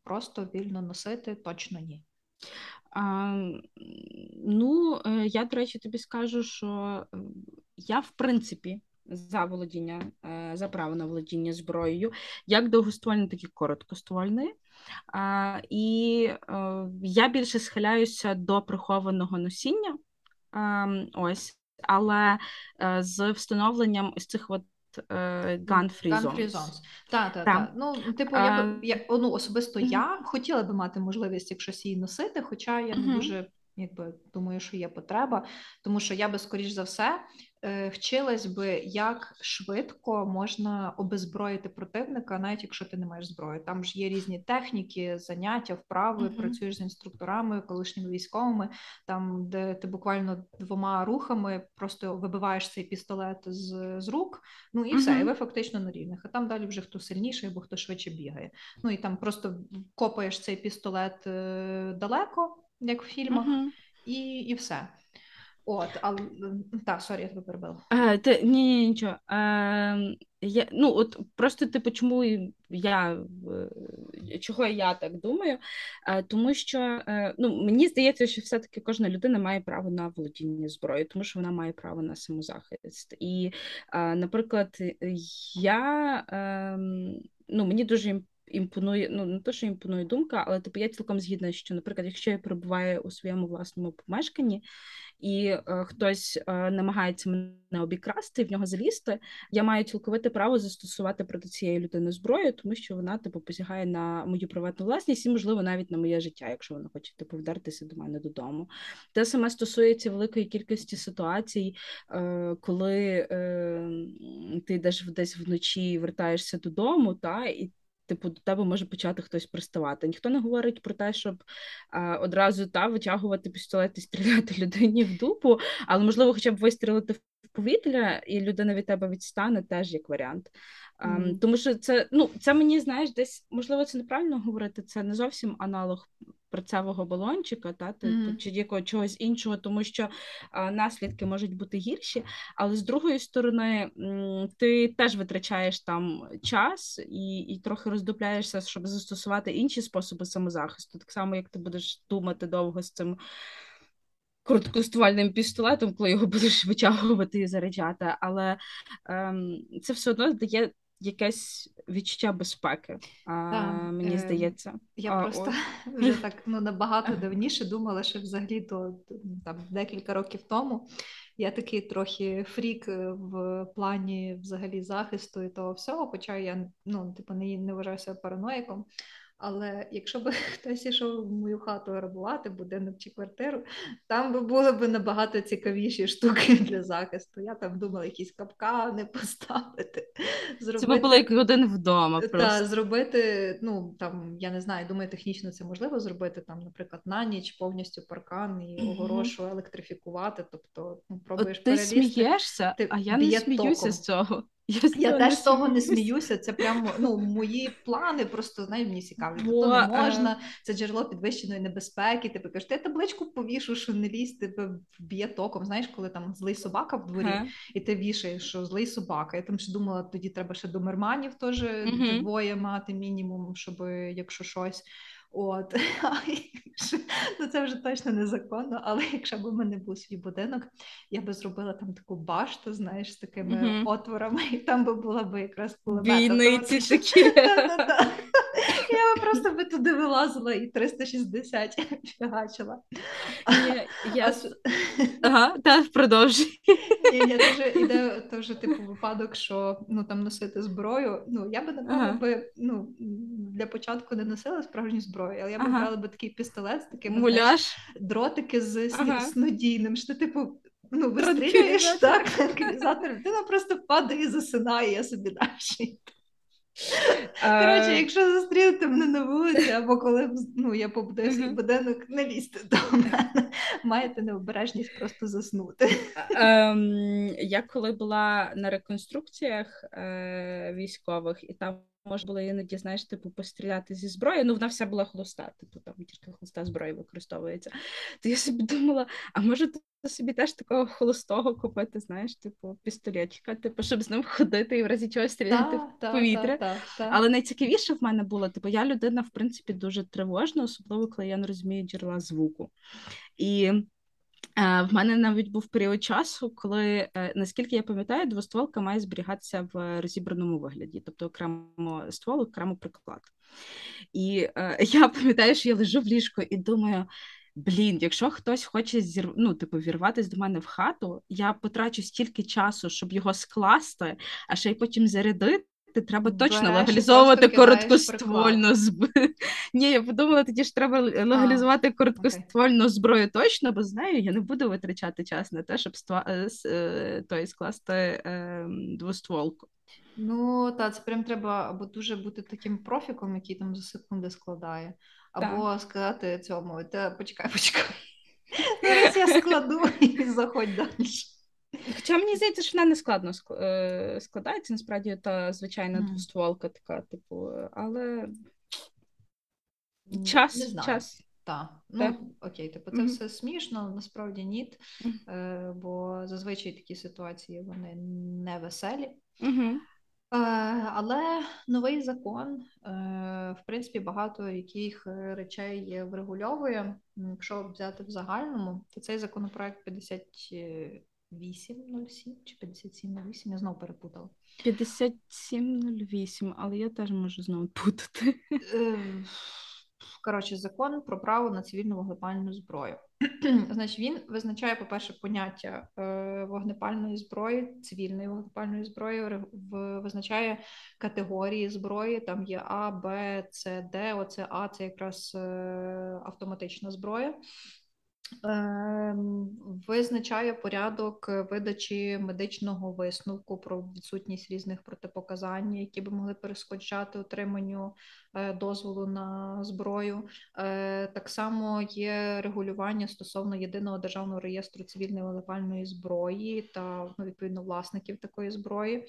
[SPEAKER 2] просто вільно носити точно ні.
[SPEAKER 3] Ну, е, я, до речі, тобі скажу, що е, я, в принципі, за володіння, е, за право на володіння зброєю, як довгоствольне, так і короткоствольне. А, І е, я більше схиляюся до прихованого носіння. А, ось, але е, з встановленням ось цих от zones.
[SPEAKER 2] Так, так,
[SPEAKER 3] Так.
[SPEAKER 2] Ну, типу, я би я, ну, особисто я хотіла би мати можливість якщось її носити, хоча я не дуже якби думаю, що є потреба, тому що я би скоріш за все е, вчилась би, як швидко можна обезброїти противника, навіть якщо ти не маєш зброї. Там ж є різні техніки, заняття, вправи,
[SPEAKER 3] Мгм.
[SPEAKER 2] працюєш з інструкторами, колишніми військовими, там де ти буквально двома рухами просто вибиваєш цей пістолет з, з рук. Ну і все, і ви фактично на рівних. А там далі вже хто сильніший або хто швидше бігає. Ну і там просто копаєш цей пістолет е, далеко, як в фільмах,
[SPEAKER 3] Мгм.
[SPEAKER 2] і, і все. От, але так, sorry, я тебе перебила.
[SPEAKER 3] Е, ти, ні, ні, нічого. Е, я, ну, от просто типу, чому я е, чого я так думаю? Е, тому що ну, мені здається, що все-таки кожна людина має право на володіння зброєю, тому що вона має право на самозахист. І, наприклад, я е, ну, мені дуже імпонує, ну не то, що імпонує думка, але типу я цілком згідна, що, наприклад, якщо я перебуваю у своєму власному помешканні і е, хтось е, намагається мене обікрасти, в нього залізти, я маю цілковите право застосувати проти цієї людини зброю, тому що вона типу посягає на мою приватну власність і, можливо, навіть на моє життя, якщо вона хоче типу вдертися до мене додому. Те саме стосується великої кількості ситуацій, е, коли е, ти йдеш десь вночі вертаєшся додому, та і. Типу, до тебе може почати хтось приставати. Ніхто не говорить про те, щоб а, одразу та витягувати пістолет і стріляти людині в дупу, але можливо, хоча б вистрілити в повітря, і людина від тебе відстане теж як варіант.
[SPEAKER 2] Мгм.
[SPEAKER 3] Тому що це ну це мені знаєш, десь можливо це неправильно говорити. Це не зовсім аналог перцевого балончика, та ти,
[SPEAKER 2] Мгм.
[SPEAKER 3] чи якого чогось іншого, тому що а, наслідки можуть бути гірші. Але з другої сторони, м, ти теж витрачаєш там час і, і трохи роздупляєшся, щоб застосувати інші способи самозахисту, так само як ти будеш думати довго з цим. Короткоствольним пістолетом, коли його будеш витягувати і заряджати, але ем, це все одно дає якесь відчуття безпеки, а, мені
[SPEAKER 2] е,
[SPEAKER 3] здається.
[SPEAKER 2] Я
[SPEAKER 3] А,
[SPEAKER 2] просто
[SPEAKER 3] о...
[SPEAKER 2] вже так ну, набагато давніше думала, що взагалі то там декілька років тому я такий трохи фрік е, в плані взагалі захисту і того всього, хоча я ну, типу, не, не вважаю себе параноїком. Але якщо б хтось ішов в мою хату грабувати, будинок чи квартиру, там би були б набагато цікавіші штуки для захисту. Я там думала, якісь капкани поставити.
[SPEAKER 3] Це би було як один вдома.
[SPEAKER 2] Та зробити, ну там я не знаю, думаю, технічно це можливо зробити там, наприклад, на ніч повністю паркан і огорошу електрифікувати. Тобто, ну пробуєш
[SPEAKER 3] От ти
[SPEAKER 2] перелізти.
[SPEAKER 3] смієшся,
[SPEAKER 2] ти
[SPEAKER 3] а я не сміюся
[SPEAKER 2] током.
[SPEAKER 3] з цього. Я,
[SPEAKER 2] Я теж з того не
[SPEAKER 3] сміюся.
[SPEAKER 2] Це прямо ну мої плани, просто знаєш, мені цікаві.
[SPEAKER 3] Бо,
[SPEAKER 2] То не
[SPEAKER 3] е,
[SPEAKER 2] можна, це джерело підвищеної небезпеки. Ти кажеш, я табличку повішу, що не лізь, тебе вб'є током. Знаєш, коли там злий собака в дворі,
[SPEAKER 3] Ага.
[SPEAKER 2] і ти вішаєш, що злий собака. Я там ще думала, тоді треба ще до мерманів теж
[SPEAKER 3] Мгм.
[SPEAKER 2] двоє мати мінімум, щоб якщо щось. От ну це вже точно незаконно, але якщо б у мене був свій будинок, я би зробила там таку башту, знаєш, з такими
[SPEAKER 3] Мгм.
[SPEAKER 2] отворами, і там би була би якраз кулемета. Що-
[SPEAKER 3] такі.
[SPEAKER 2] Я би просто би туди вилазила і 360 фігачила.
[SPEAKER 3] Я, я...
[SPEAKER 2] А
[SPEAKER 3] Ага, та продовжуй.
[SPEAKER 2] Ні, ні, дуже іде теж типу випадок, що ну там носити зброю. Ну я би напевно
[SPEAKER 3] Ага.
[SPEAKER 2] би ну для початку не носила справжню зброю, але я б
[SPEAKER 3] Ага.
[SPEAKER 2] брала би такий пістолет з знаєш,
[SPEAKER 3] Муляж.
[SPEAKER 2] дротики з
[SPEAKER 3] Ага.
[SPEAKER 2] снодійним, що ти типу. Ну, вистрілюєш так, транквілізатор, людина просто падає і засинає, я собі далі. Коротше,
[SPEAKER 3] Е,
[SPEAKER 2] якщо зустрінете мене на вулиці, або коли ну, я побудую свій будинок, не лізьте до мене. Маєте необережність просто заснути.
[SPEAKER 3] Ем, я коли була на реконструкціях е, військових, і там можна було іноді, знаєш, типу, постріляти зі зброї. Ну, вона вся була холоста, типу там тільки холоста зброї використовується. То я собі думала, а може собі теж такого холостого купити, знаєш, типу, пістолетчика, типу, щоб з ним ходити і в разі чого стріляти
[SPEAKER 2] та,
[SPEAKER 3] в повітря.
[SPEAKER 2] Та, та,
[SPEAKER 3] Але найцікавіше в мене було, типу, я людина, в принципі, дуже тривожна, особливо коли я не розумію джерела звуку. І в мене навіть був період часу, коли, е, наскільки я пам'ятаю, двостволка має зберігатися в розібраному вигляді, тобто окремо ствол, окремо приклад. І е, я пам'ятаю, що я лежу в ліжку і думаю. Блін, якщо хтось хоче зір... ну, типу, вірватися до мене в хату, я потрачу стільки часу, щоб його скласти, а ще й потім зарядити ти треба точно
[SPEAKER 2] Береш
[SPEAKER 3] легалізовувати короткоствольну зброю. Ні, я подумала, тоді ж треба легалізувати короткоствольну зброю точно, бо знаю, я не буду витрачати час на те, щоб ства... Е, е, той, скласти е, двостволку.
[SPEAKER 2] Ну, так, це прям треба або дуже бути таким профіком, який там за секунди складає, або так. сказати цьому, та почекай, почекай. Зараз я складу і заходь далі.
[SPEAKER 3] Хоча мені здається, що вона не складно е, складається, насправді та звичайна двостволка така, типу, але час.
[SPEAKER 2] Не знаю.
[SPEAKER 3] час.
[SPEAKER 2] Так, ну окей, типу, це mm-hmm. все смішно, насправді ні, mm-hmm. бо зазвичай такі ситуації вони не веселі.
[SPEAKER 3] Mm-hmm.
[SPEAKER 2] Але новий закон, в принципі, багато яких речей врегульовує. Якщо взяти в загальному, то цей законопроект 50 5807 чи 5708, я знову перепутала.
[SPEAKER 3] 5708, але я теж можу знову путати.
[SPEAKER 2] Е, коротше, закон про право на цивільну вогнепальну зброю. Значить, він визначає, по-перше, поняття е, вогнепальної зброї, цивільної вогнепальної зброї, визначає категорії зброї. Там є А, Б, С, Д. Оце А це якраз е, автоматична зброя. Ем, визначає порядок видачі медичного висновку про відсутність різних протипоказань, які би могли перешкоджати отриманню е, дозволу на зброю. Е, так само є регулювання стосовно єдиного державного реєстру цивільної вогнепальної зброї та ну, відповідно власників такої зброї.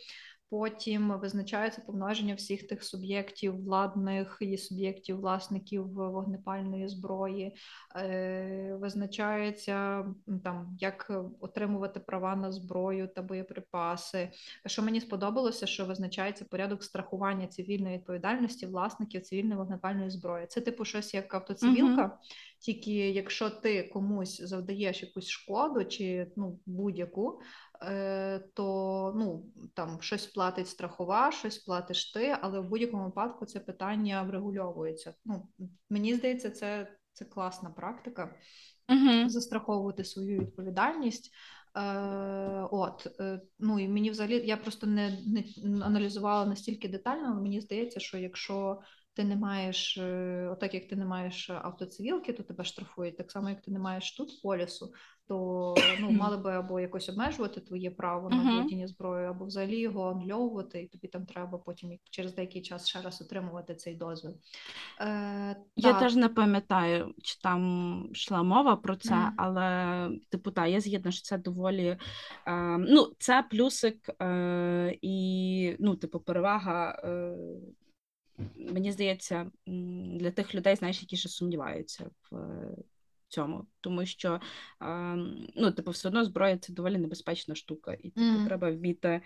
[SPEAKER 2] Потім визначається повноваження всіх тих суб'єктів владних і суб'єктів власників вогнепальної зброї, е, визначається там, як отримувати права на зброю та боєприпаси. Що мені сподобалося, що визначається порядок страхування цивільної відповідальності власників цивільної вогнепальної зброї. Це типу щось як автоцивілка, угу. тільки якщо ти комусь завдаєш якусь шкоду чи ну будь-яку. Е, то ну там щось платить страхова, щось платиш ти, але в будь-якому випадку це питання врегульовується. Ну мені здається, це це класна практика
[SPEAKER 3] uh
[SPEAKER 2] застраховувати свою відповідальність. Е, От е, ну і мені взагалі я просто не, не аналізувала настільки детально, але мені здається, що якщо ти не маєш, е, отак як ти не маєш автоцивілки, то тебе штрафують. Так само, як ти не маєш тут полісу, то ну мали би або якось обмежувати твоє право на володіння зброєю, або взагалі його анульовувати, і тобі там треба потім через деякий час ще раз отримувати цей дозвіл.
[SPEAKER 3] Е, Я так. теж не пам'ятаю, чи там йшла мова про це, mm. але типу, та, я згідна, що це доволі е, ну, це плюсик е, і ну, типу, перевага. Е, Мені здається, для тих людей, знаєш, які ще сумніваються в цьому, тому що ну, типу, все одно зброя це доволі небезпечна штука, і типу, mm. треба вміти.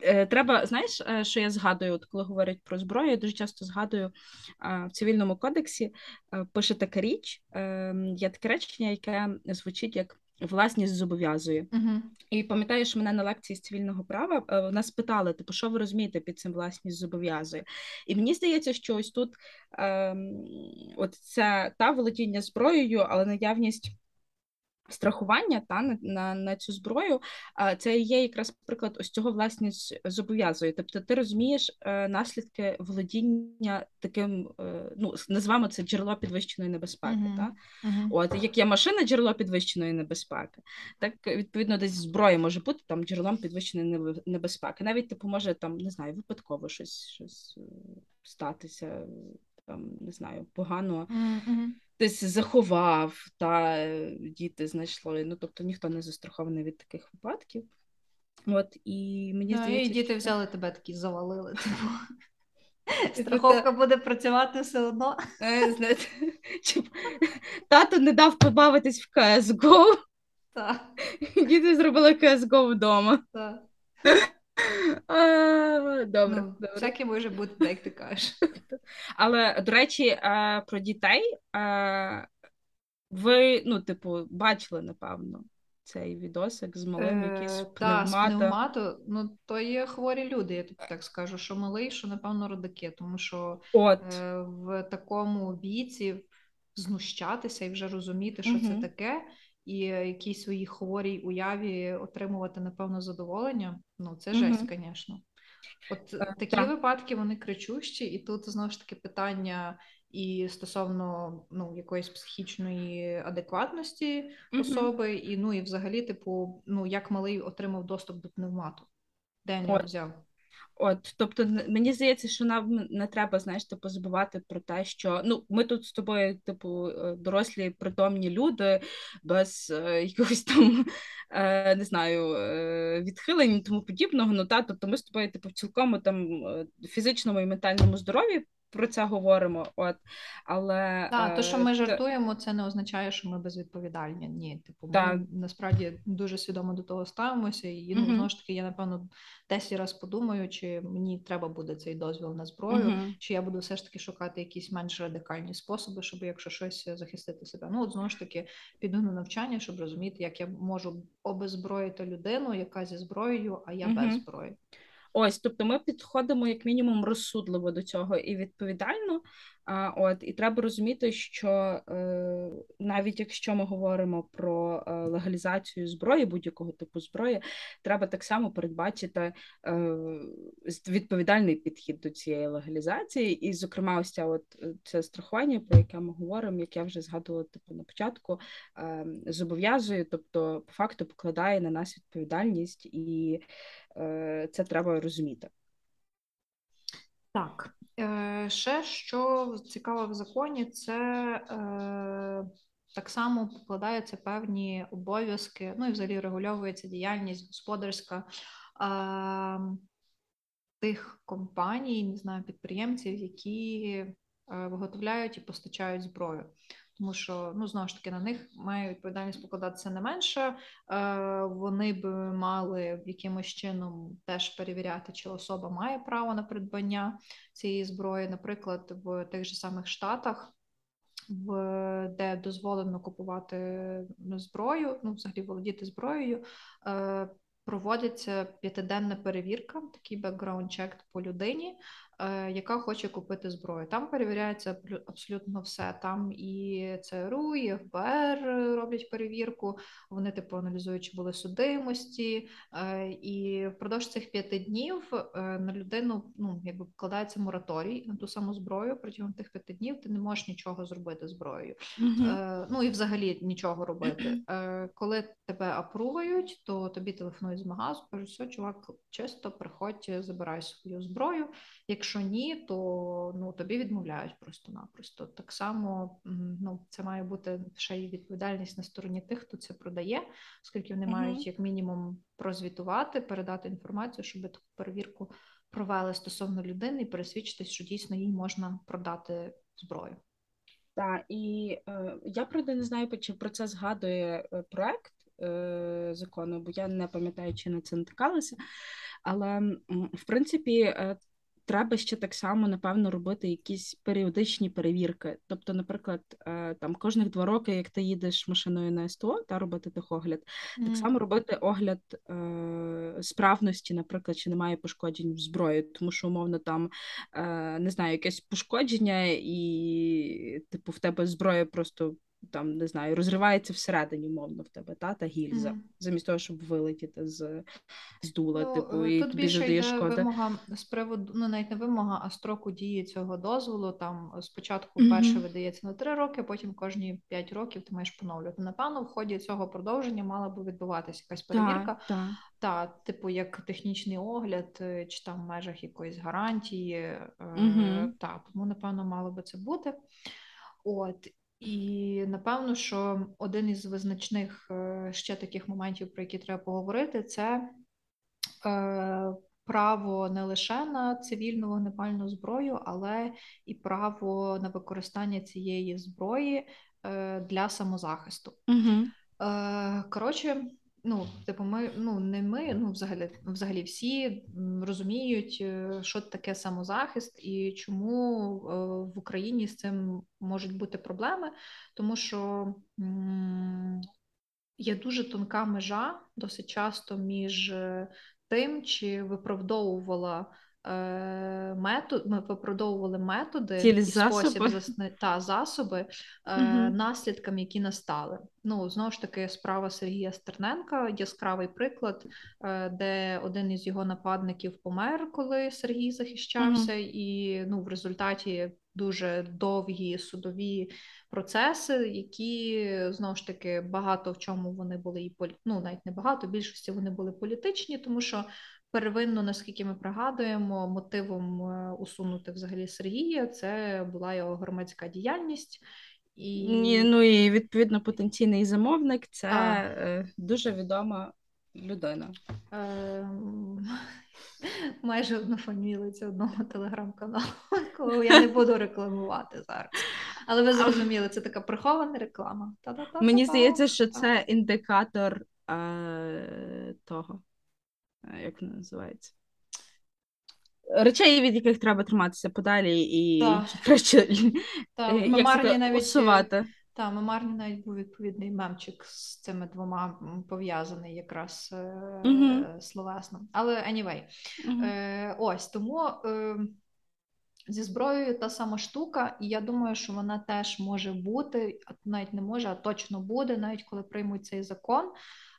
[SPEAKER 3] Е, треба, знаєш, е, що я згадую, от коли говорять про зброю, я дуже часто згадую в цивільному кодексі е, пише така річ, ем, є таке речення, яке звучить як власність зобов'язує.
[SPEAKER 2] Uh-huh.
[SPEAKER 3] І пам'ятаєш мене на лекції з цивільного права в нас питали, типу, що ви розумієте під цим власність зобов'язує? І мені здається, що ось тут ем, от це та володіння зброєю, але наявність страхування та на, на на, цю зброю, це є якраз приклад ось цього власність зобов'язує. Тобто, ти розумієш е, наслідки володіння таким, е, ну називаємо це джерело підвищеної небезпеки. Uh-huh. Та? Uh-huh. От як є машина, джерело підвищеної небезпеки, так відповідно десь зброя може бути там джерелом підвищеної небезпеки. Навіть типу може там не знаю, випадково щось щось е, статися, там не знаю, погано.
[SPEAKER 2] Uh-huh
[SPEAKER 3] десь заховав, та е, діти знайшли. Ну тобто ніхто не застрахований від таких випадків. От і мені
[SPEAKER 2] да,
[SPEAKER 3] здається,
[SPEAKER 2] і діти що... взяли тебе такі завалили. Типу. Страховка буде працювати все одно.
[SPEAKER 3] Е, знаєте, Тато не дав побавитись в CSGO.
[SPEAKER 2] Так,
[SPEAKER 3] Діти зробили CSGO вдома.
[SPEAKER 2] так.
[SPEAKER 3] Добре,
[SPEAKER 2] Ну,
[SPEAKER 3] добре.
[SPEAKER 2] всяке може бути, як ти кажеш.
[SPEAKER 3] Але, до речі, е, про дітей. е, Ви, ну, типу, бачили, напевно, цей відосик з малим, якийсь
[SPEAKER 2] Е, Та, з пневмату, ну то є хворі люди, я тобі так скажу, що малий, що напевно родаки, тому що
[SPEAKER 3] От.
[SPEAKER 2] е, в такому віці знущатися і вже розуміти, що це таке, і якійсь своїй хворій уяві отримувати, напевно, задоволення. Ну, це жесть, звісно. От
[SPEAKER 3] Е,
[SPEAKER 2] такі
[SPEAKER 3] так.
[SPEAKER 2] випадки вони кричущі, і тут знову ж таки питання і стосовно ну, якоїсь психічної адекватності
[SPEAKER 3] Мгм.
[SPEAKER 2] особи, і ну і взагалі, типу, ну як малий отримав доступ до пневмату, де він його взяв?
[SPEAKER 3] От, тобто, мені здається, що нам не треба, знаєш, типу, забувати про те, що ну, ми тут з тобою, типу, е, дорослі, притомні люди, без е, якогось там, е, не знаю, е, відхилень і тому подібного. Ну, та, тобто ми з тобою, типу, в цілкому там е, фізичному і ментальному здоров'ї про це говоримо. От, але
[SPEAKER 2] Так, то, що
[SPEAKER 3] е,
[SPEAKER 2] ми жартуємо, це не означає, що ми безвідповідальні. Ні, типу, ми
[SPEAKER 3] Так.
[SPEAKER 2] насправді дуже свідомо до того ставимося. І ну,
[SPEAKER 3] Мгм.
[SPEAKER 2] знову ж таки, я напевно 10 разів подумаю, чи мені треба буде цей дозвіл на зброю,
[SPEAKER 3] Мгм.
[SPEAKER 2] чи я буду все ж таки шукати якісь менш радикальні способи, щоб якщо щось захистити себе. Ну, от знову ж таки, піду на навчання, щоб розуміти, як я можу обезброїти людину, яка зі зброєю, а я без зброї.
[SPEAKER 3] Ось, тобто ми підходимо як мінімум розсудливо до цього і відповідально. А, от, і треба розуміти, що е, навіть якщо ми говоримо про е, легалізацію зброї, будь-якого типу зброї, треба так само передбачити е, відповідальний підхід до цієї легалізації. І, зокрема, ось ця от е, це страхування, про яке ми говоримо, як я вже згадувала типу, на початку, е, зобов'язує, тобто, по факту покладає на нас відповідальність і е, це треба розуміти.
[SPEAKER 2] Так, е, ще що цікаво в законі, це е, так само покладаються певні обов'язки, ну і взагалі регульовується діяльність господарська е, тих компаній, не знаю, підприємців, які е, виготовляють і постачають зброю. Тому що, ну, знову ж таки, на них має відповідальність покладатися не менше. Е, Вони б мали якимось чином теж перевіряти, чи особа має право на придбання цієї зброї. Наприклад, в тих же самих Штатах, в, де дозволено купувати зброю, ну, взагалі володіти зброєю, е, проводиться п'ятиденна перевірка, такий background check по людині, яка хоче купити зброю. Там перевіряється абсолютно все. Там і ЦРУ, і ФБР роблять перевірку. Вони типу аналізують, чи були судимості, е, і впродовж цих п'яти днів е, на людину ну якби вкладається мораторій на ту саму зброю. Протягом тих п'яти днів ти не можеш нічого зробити зброєю. Е, ну і взагалі нічого робити. Е, коли тебе апрувають, то тобі телефонують з магазу, кажуть, все, чувак, чисто приходь, забирай свою зброю. Якщо ні, то ну тобі відмовляють просто-напросто. Так само ну, це має бути ще й відповідальність на стороні тих, хто це продає, оскільки вони
[SPEAKER 3] Мгм.
[SPEAKER 2] мають як мінімум прозвітувати, передати інформацію, щоб таку перевірку провели стосовно людини і пересвідчитись, що дійсно їй можна продати зброю.
[SPEAKER 3] Так, і е, я правда не знаю, чи про це згадує е, проект е, закону, бо я не пам'ятаю, чи на це натикалася. Але в принципі, е, треба ще так само, напевно, робити якісь періодичні перевірки. Тобто, наприклад, е, там кожних два роки, як ти їдеш машиною на СТО, та робити техогляд, так само робити огляд е, справності, наприклад, чи немає пошкоджень в зброї, тому що умовно там е, не знаю, якесь пошкодження, і типу в тебе зброя просто там не знаю, розривається всередині, умовно в тебе та, та гільза,
[SPEAKER 2] Мгм.
[SPEAKER 3] замість того, щоб вилетіти з, з дула,
[SPEAKER 2] Ну,
[SPEAKER 3] типу,
[SPEAKER 2] е,
[SPEAKER 3] і
[SPEAKER 2] тут
[SPEAKER 3] тобі
[SPEAKER 2] більше йде
[SPEAKER 3] шкоди.
[SPEAKER 2] вимога з приводу, ну навіть не вимога, а строку дії цього дозволу. Там спочатку
[SPEAKER 3] Мгм.
[SPEAKER 2] перше видається на 3 роки, потім кожні 5 років ти маєш поновлювати. Напевно, в ході цього продовження мала би відбуватися якась перевірка.
[SPEAKER 3] Так, так.
[SPEAKER 2] Та, типу, як технічний огляд, е, чи там в межах якоїсь гарантії. е,
[SPEAKER 3] Мгм.
[SPEAKER 2] Та, тому, напевно, мало би це бути. От. І напевно, що один із визначних е, ще таких моментів, про які треба поговорити, це е, право не лише на цивільну вогнепальну зброю, але і право на використання цієї зброї е, для самозахисту.
[SPEAKER 3] Угу.
[SPEAKER 2] Коротше, ну, типу, ми ну не ми, ну взагалі, взагалі всі розуміють, е, що таке самозахист і чому е, в Україні з цим можуть бути проблеми, тому що є дуже тонка межа досить часто між е, тим, чи виправдовувала метод, ми виправдовували методи
[SPEAKER 3] Цілі
[SPEAKER 2] і
[SPEAKER 3] засоби.
[SPEAKER 2] спосіб засни... та засоби е, наслідкам, які настали. Ну знову ж таки, справа Сергія Стерненка, яскравий приклад, е, де один із його нападників помер, коли Сергій захищався, і ну в результаті дуже довгі судові процеси, які знову ж таки багато в чому вони були і полі... ну навіть не багато, в більшості вони були політичні, тому що первинно, наскільки ми пригадуємо, мотивом е, усунути взагалі Сергія це була його громадська діяльність. І...
[SPEAKER 3] Ні, ну і відповідно потенційний замовник це
[SPEAKER 2] Так.
[SPEAKER 3] е, дуже відома людина.
[SPEAKER 2] Ем, Майже однофамілиця одного телеграм-каналу, кого я не буду рекламувати зараз. Але ви зрозуміли, це така прихована реклама.
[SPEAKER 3] Мені здається, що це індикатор е, того, е, як воно називається. Речей, від яких треба триматися подалі, і
[SPEAKER 2] Так.
[SPEAKER 3] краще е,
[SPEAKER 2] мемарні навіть
[SPEAKER 3] усувати.
[SPEAKER 2] Та, мемарні навіть був відповідний мемчик з цими двома пов'язаний якраз е,
[SPEAKER 3] Мгм.
[SPEAKER 2] словесно. Але anyway. Е, ось тому е, зі зброєю та сама штука, і я думаю, що вона теж може бути, навіть не може, а точно буде, навіть коли приймуть цей закон.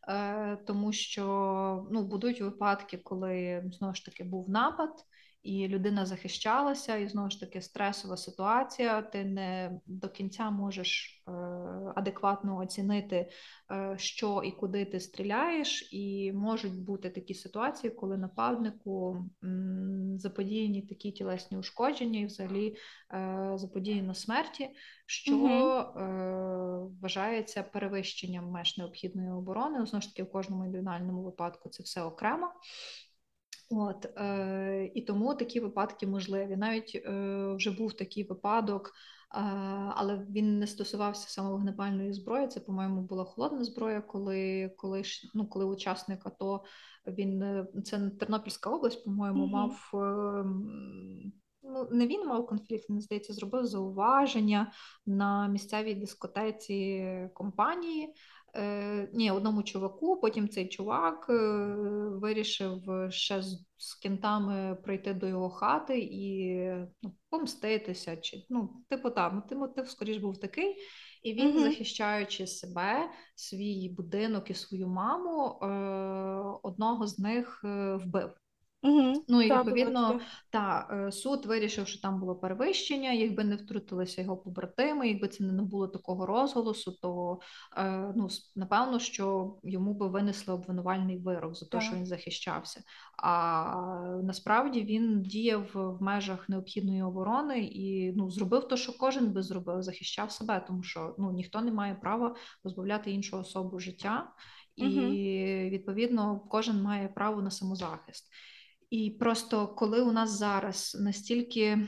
[SPEAKER 2] Е, тому що ну, будуть випадки, коли знову ж таки був напад, і людина захищалася, і знову ж таки стресова ситуація. Ти не до кінця можеш е, адекватно оцінити, е, що і куди ти стріляєш, і можуть бути такі ситуації, коли нападнику заподіяні такі тілесні ушкодження, і взагалі е, заподіяно смерті, що е, вважається перевищенням меж необхідної оборони. Знову ж таки, в кожному індивідуальному випадку це все окремо. От, е, і тому такі випадки можливі. Навіть е, вже був такий випадок, е, але він не стосувався саме вогнепальної зброї. Це, по-моєму, була холодна зброя, коли, коли, ну, коли учасник АТО, він е, це Тернопільська область, по-моєму,
[SPEAKER 3] Мгм.
[SPEAKER 2] мав. е, Ну, не він мав конфлікт, він здається, зробив зауваження на місцевій дискотеці компанії. Е, ні, одному чуваку. Потім цей чувак е, вирішив ще з, з кінтами прийти до його хати і ну, помститися. Чи, ну, типу, там, ти мотив, скоріш був такий. І він,
[SPEAKER 3] Мгм.
[SPEAKER 2] захищаючи себе, свій будинок і свою маму, е, одного з них е, вбив.
[SPEAKER 3] Мгм.
[SPEAKER 2] Ну і
[SPEAKER 3] Та,
[SPEAKER 2] відповідно, та е, суд вирішив, що там було перевищення. Якби не втрутилися його побратими, якби це не було такого розголосу, то е, ну напевно, що йому би винесли обвинувальний вирок за те, що він захищався. А насправді він діяв в межах необхідної оборони і ну зробив те, що кожен би зробив, захищав себе, тому що ну ніхто не має права позбавляти іншу особу життя, і
[SPEAKER 3] Мгм.
[SPEAKER 2] відповідно кожен має право на самозахист. І просто коли у нас зараз настільки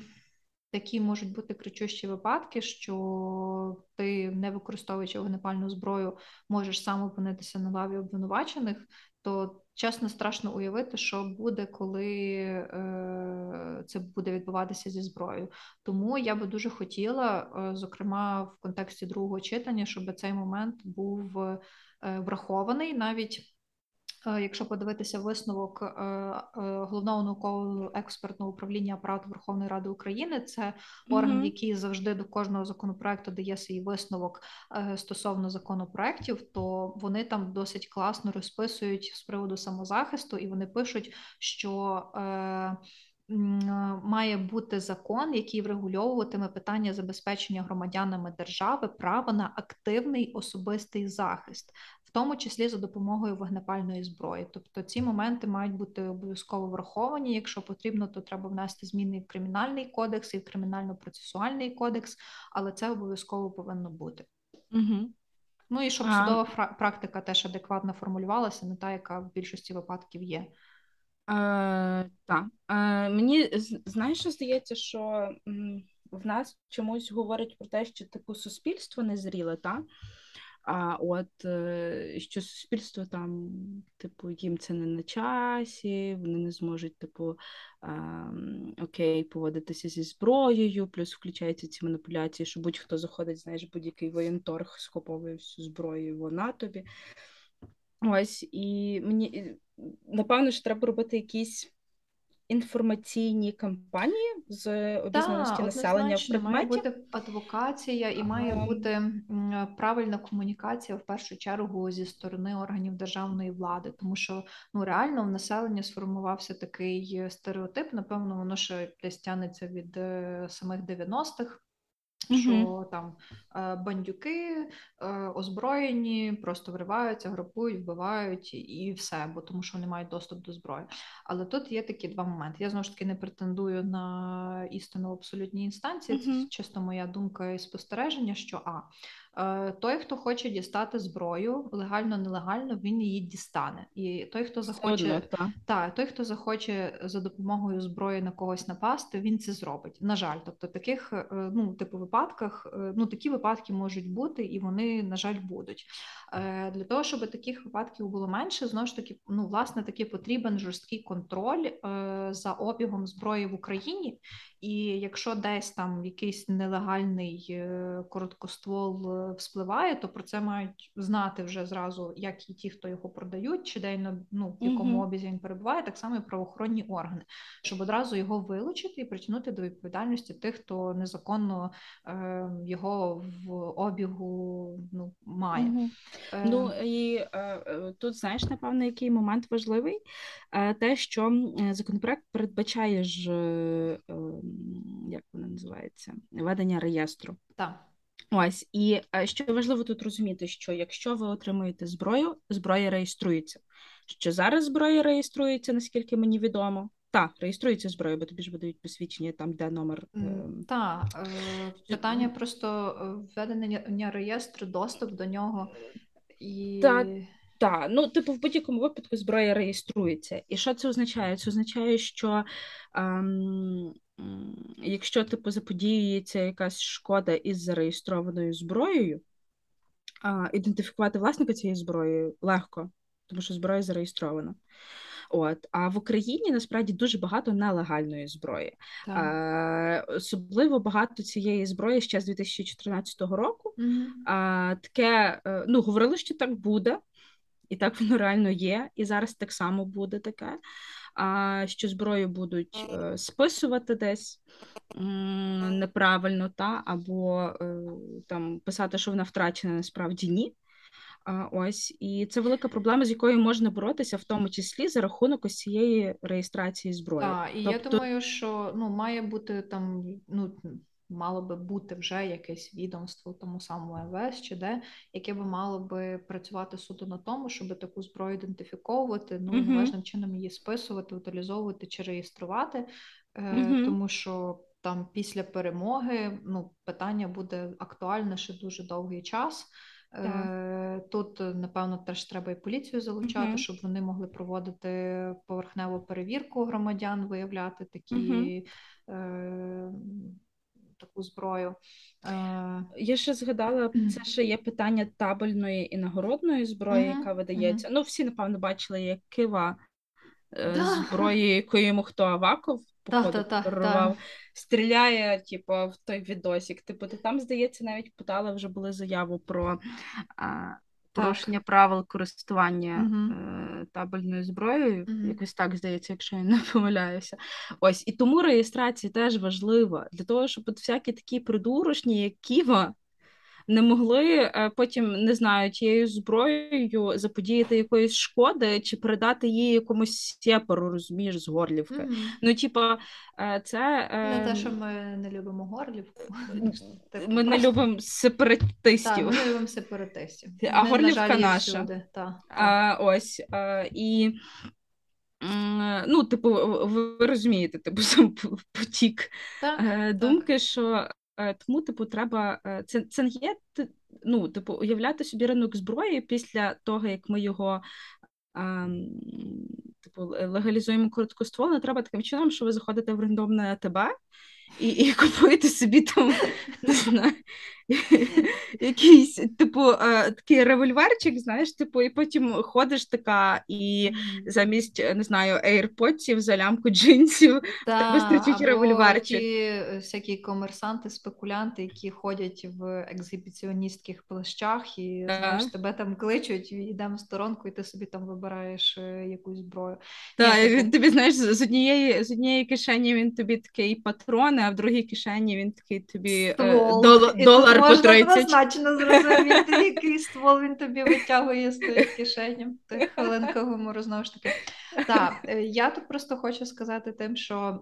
[SPEAKER 2] такі можуть бути кричущі випадки, що ти, не використовуючи вогнепальну зброю, можеш сам опинитися на лаві обвинувачених, то чесно страшно уявити, що буде, коли е, це буде відбуватися зі зброєю. Тому я би дуже хотіла, е, зокрема в контексті другого читання, щоб цей момент був е, врахований навіть. Е, Якщо подивитися висновок е, е, головного наукового експертного управління апарату Верховної Ради України, це орган,
[SPEAKER 3] Мгм.
[SPEAKER 2] який завжди до кожного законопроекту дає свій висновок стосовно законопроектів, то вони там досить класно розписують з приводу самозахисту, і вони пишуть, що має бути закон, який врегульовуватиме питання забезпечення громадянами держави права на активний особистий захист в тому числі за допомогою вогнепальної зброї. Тобто ці моменти мають бути обов'язково враховані. Якщо потрібно, то треба внести зміни в кримінальний кодекс, і в кримінально-процесуальний кодекс, але це обов'язково повинно бути.
[SPEAKER 3] Мгм.
[SPEAKER 2] Ну і щоб
[SPEAKER 3] А-
[SPEAKER 2] судова практика теж адекватно формулювалася, не та, яка в більшості випадків є.
[SPEAKER 3] Е, Так. Е, Мені знаєш, що здається, що в нас чомусь говорять про те, що типу суспільство незріле, так? А от е, що суспільство там, типу, їм це не на часі, вони не зможуть, типу, окей, поводитися зі зброєю, плюс включаються ці маніпуляції, що будь-хто заходить, знаєш, будь-який воєнторг схоповує всю зброю, вона тобі. Ось, і мені напевно, що треба робити якісь інформаційні кампанії з обізнаності населення в предметі.
[SPEAKER 2] має бути адвокація і має бути правильна комунікація в першу чергу зі сторони органів державної влади, тому що ну реально в населення сформувався такий стереотип. Напевно, воно ще десь тянеться від е, самих 90-х що mm там е, бандюки е, озброєні, просто вриваються, групують, вбивають і все, бо тому що вони мають доступ до зброї. Але тут є такі два моменти. Я знову ж таки не претендую на істину в абсолютній інстанції. Це чисто моя думка і спостереження, що а той, хто хоче дістати зброю, легально, нелегально, він її дістане. І той, хто захоче. Та, той, хто захоче за допомогою зброї на когось напасти, він це зробить. На жаль, тобто таких е, ну, типу випадках, е, ну такі випадки можуть бути, і вони, на жаль, будуть. Для того, щоб таких випадків було менше, знову ж таки, ну, власне, таки потрібен жорсткий контроль за обігом зброї в Україні. І якщо десь там якийсь нелегальний короткоствол вспливає, то про це мають знати вже зразу, як і ті, хто його продають, чи де ну, в якому обізі він перебуває, так само і правоохоронні органи, щоб одразу його вилучити і притягнути до відповідальності тих, хто незаконно е, його в обігу ну, має.
[SPEAKER 3] Угу. Е, ну і е, е, тут знаєш, напевно, який момент важливий, е, те, що законопроект передбачає ж, е, ем, як вона називається, ведення реєстру.
[SPEAKER 2] Так.
[SPEAKER 3] Ось і е, що важливо тут розуміти, що якщо ви отримуєте зброю, зброя реєструється. Що зараз зброя реєструється, наскільки мені відомо. Так, реєструється зброя, бо тобі ж видають посвідчення там, де номер.
[SPEAKER 2] Ем, так, е, питання просто е, введення реєстру, доступ до нього і.
[SPEAKER 3] Так, так, ну типу, в будь-якому випадку зброя реєструється. І що це означає? Це означає, що. Ем, якщо типу заподіюється якась шкода із зареєстрованою зброєю, а, ідентифікувати власника цієї зброї легко, тому що зброя зареєстрована. От, А в Україні насправді дуже багато нелегальної зброї. А, Особливо багато цієї зброї ще з 2014 року. Mm-hmm. А, Таке е, ну, говорили, що так буде, і так воно реально є. І зараз так само буде таке а що зброю будуть е, списувати десь неправильно, та або е, там писати, що вона втрачена, насправді ні. Ось і це велика проблема, з якою можна боротися, в тому числі за рахунок ось цієї реєстрації зброї.
[SPEAKER 2] Так, і тобто... я думаю, що ну має бути там ну мало би бути вже якесь відомство тому самому МВС чи де, яке би мало би працювати суто на тому, щоб таку зброю ідентифіковувати, ну належним чином її списувати, утилізовувати чи реєструвати, uh-huh. тому що там після перемоги ну, питання буде актуальне ще дуже довгий час. Е, тут, напевно, теж треба і поліцію залучати, uh-huh. щоб вони могли проводити поверхневу перевірку громадян, виявляти такі uh-huh таку зброю.
[SPEAKER 3] Е, я ще згадала, це ще є питання табельної і нагородної зброї, яка видається. Ну, всі, напевно, бачили, як кива е, зброї, якою йому хто Аваков походу стріляє, типу, в той відосік. Типу, ти там, здається, навіть подали вже були заяву про. Порушення правил користування uh-huh. табельною зброєю, uh-huh. якось так здається, якщо я не помиляюся. Ось і тому реєстрація теж важлива для того, щоб от всякі такі придурочні, як Ківа, не могли е, потім не знаю, тією зброєю заподіяти якоїсь шкоди чи передати її якомусь сепару, розумієш, з горлівки. Mm-hmm. Ну, типа, е, це
[SPEAKER 2] не те, ем, що ми не любимо горлівку.
[SPEAKER 3] Ми не любимо сепаратистів. Так,
[SPEAKER 2] Ми не любимо сепаратистів.
[SPEAKER 3] А ми, горлівка на жаль, наша. Та, а, Ось а, і. Ну, типу, ви розумієте, типу, сам потік так, думки, так. що Е, тому, типу, треба е, це це не є ну, типу, уявляти собі ринок зброї після того, як ми його ем, типу, легалізуємо короткоствол, не треба таким чином, що ви заходите в рандомне АТБ і і купуєте собі там не знаю, якийсь типу е, такий револьверчик, знаєш, типу, і потім ходиш така, і замість не знаю, ейрподсів за лямку джинсів тебе стрічить револьверчик.
[SPEAKER 2] е, всякі комерсанти, спекулянти, які ходять в екзибіціоністських плащах, і знаєш, тебе там кличуть, йдемо в сторонку, і ти собі там вибираєш е, якусь зброю.
[SPEAKER 3] Так, він тобі знаєш, з однієї з однієї кишені він тобі такий патрони, а в другій кишені він такий тобі
[SPEAKER 2] Ствол.
[SPEAKER 3] По 30.
[SPEAKER 2] Однозначно зрозуміти, який ствол він тобі витягує з тої кишені. Ти хвилинка гумору знову ж таки. Так, е, я тут просто хочу сказати тим, що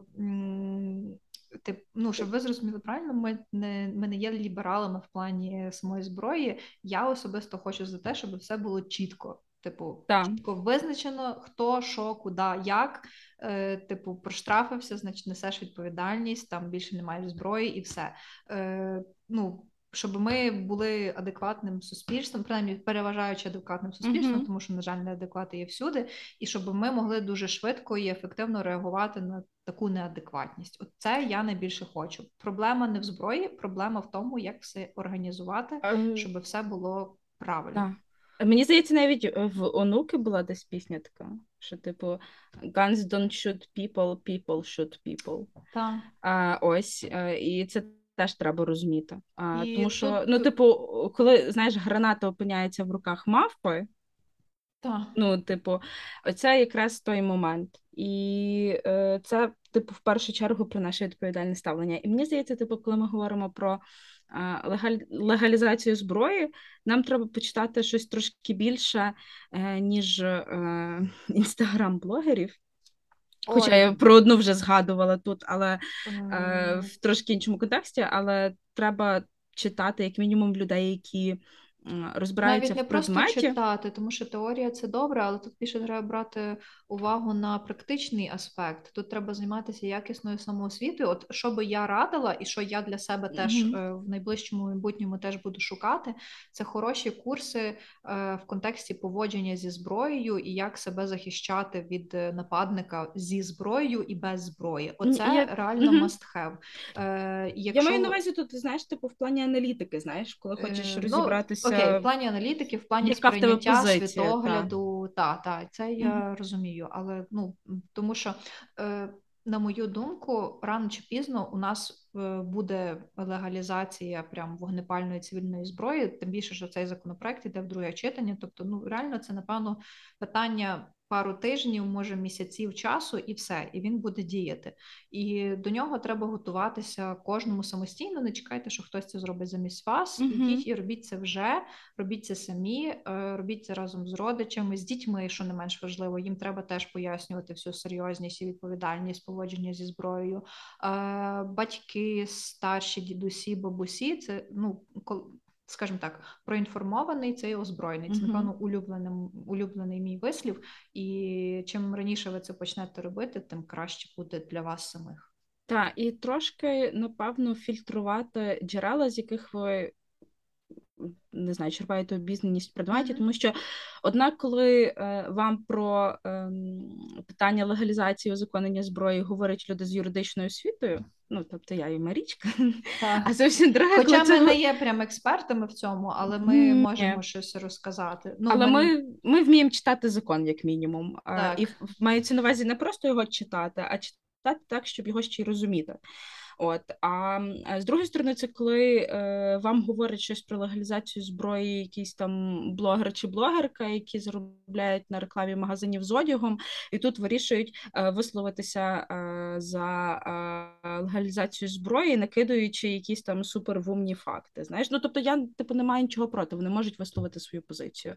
[SPEAKER 2] тип, ну, щоб ви зрозуміли правильно, ми не ми не є лібералами в плані самої зброї. Я особисто хочу за те, щоб все було чітко. Типу, так. чітко визначено, хто, що, куди, як. Е, Типу, проштрафився, значить несеш відповідальність, там більше немає зброї і все. Е, ну, щоб ми були адекватним суспільством, принаймні переважаючи адекватним суспільством, mm-hmm. тому що, на жаль, неадеквати є всюди, і щоб ми могли дуже швидко і ефективно реагувати на таку неадекватність. От це я найбільше хочу. Проблема не в зброї, проблема в тому, як все організувати, mm-hmm. щоб все було правильно.
[SPEAKER 3] Yeah. Мені здається, навіть в онуки була десь пісня така, що типу guns don't shoot people, people shoot people.
[SPEAKER 2] Так.
[SPEAKER 3] А, Ось, е, і це теж треба розуміти. А, І Тому що, тут... ну, типу, коли знаєш, граната опиняється в руках мавпи,
[SPEAKER 2] так.
[SPEAKER 3] ну, типу, оце якраз той момент. І е, це, типу, в першу чергу про наше відповідальне ставлення. І мені здається, типу, коли ми говоримо про е, легаль... легалізацію зброї, нам треба почитати щось трошки більше, е, ніж е, інстаграм-блогерів. Хоча Ой. я про одну вже згадувала тут, але mm. е, в трошки іншому контексті, але треба читати як мінімум людей, які розбираються
[SPEAKER 2] Навіть
[SPEAKER 3] не в предметі.
[SPEAKER 2] просто читати, тому що теорія це добре, але тут більше треба брати увагу на практичний аспект. Тут треба займатися якісною самоосвітою. От що би я радила, і що я для себе теж mm-hmm. в найближчому майбутньому теж буду шукати, це хороші курси е, в контексті поводження зі зброєю і як себе захищати від е, нападника зі зброєю і без зброї. Оце я... реально mm-hmm. must have.
[SPEAKER 3] Якщо... Я маю на увазі тут, знаєш, типу в плані аналітики, знаєш, коли хочеш ну, розібратися.
[SPEAKER 2] Окей, в плані аналітики, в плані Яка сприйняття позиція, світогляду, та. та, та, це я mm-hmm. розумію. Але ну тому що, е, на мою думку, рано чи пізно у нас е, буде легалізація прям вогнепальної цивільної зброї, тим більше, що цей законопроект іде в друге читання. Тобто, ну реально, це напевно питання пару тижнів, може місяців часу, і все, і він буде діяти. І до нього треба готуватися кожному самостійно. Не чекайте, що хтось це зробить замість вас. uh Ідіть і робіть це вже, робіть це самі, е, робіть це разом з родичами, з дітьми, що не менш важливо. Їм треба теж пояснювати всю серйозність і відповідальність поводження зі зброєю. Е, батьки, старші дідусі, бабусі, це ну скажімо так, проінформований цей озброєний. Це, напевно, улюблений, улюблений мій вислів. І чим раніше ви це почнете робити, тим краще буде для вас самих.
[SPEAKER 3] Так, і трошки, напевно, фільтрувати джерела, з яких ви не знаю, черпаєте обізнаність в предметі, тому що однак, коли е, вам про е, питання легалізації узаконення зброї говорять люди з юридичною освітою, ну тобто я і Марічка,
[SPEAKER 2] так.
[SPEAKER 3] а зовсім друга.
[SPEAKER 2] Хоча ми не є прям експертами в цьому, але ми mm, можемо щось розказати.
[SPEAKER 3] Ну, Але ми... ми ми вміємо читати закон, як мінімум, так. і мається на увазі не просто його читати, а читати так, щоб його ще й розуміти. От а з другої сторони, це коли е, вам говорять щось про легалізацію зброї, якийсь там блогер чи блогерка, які заробляють на рекламі магазинів з одягом, і тут вирішують е, висловитися е, за е, легалізацію зброї, накидуючи якісь там супервумні факти. Знаєш, ну тобто я типу не маю нічого проти, вони можуть висловити свою позицію,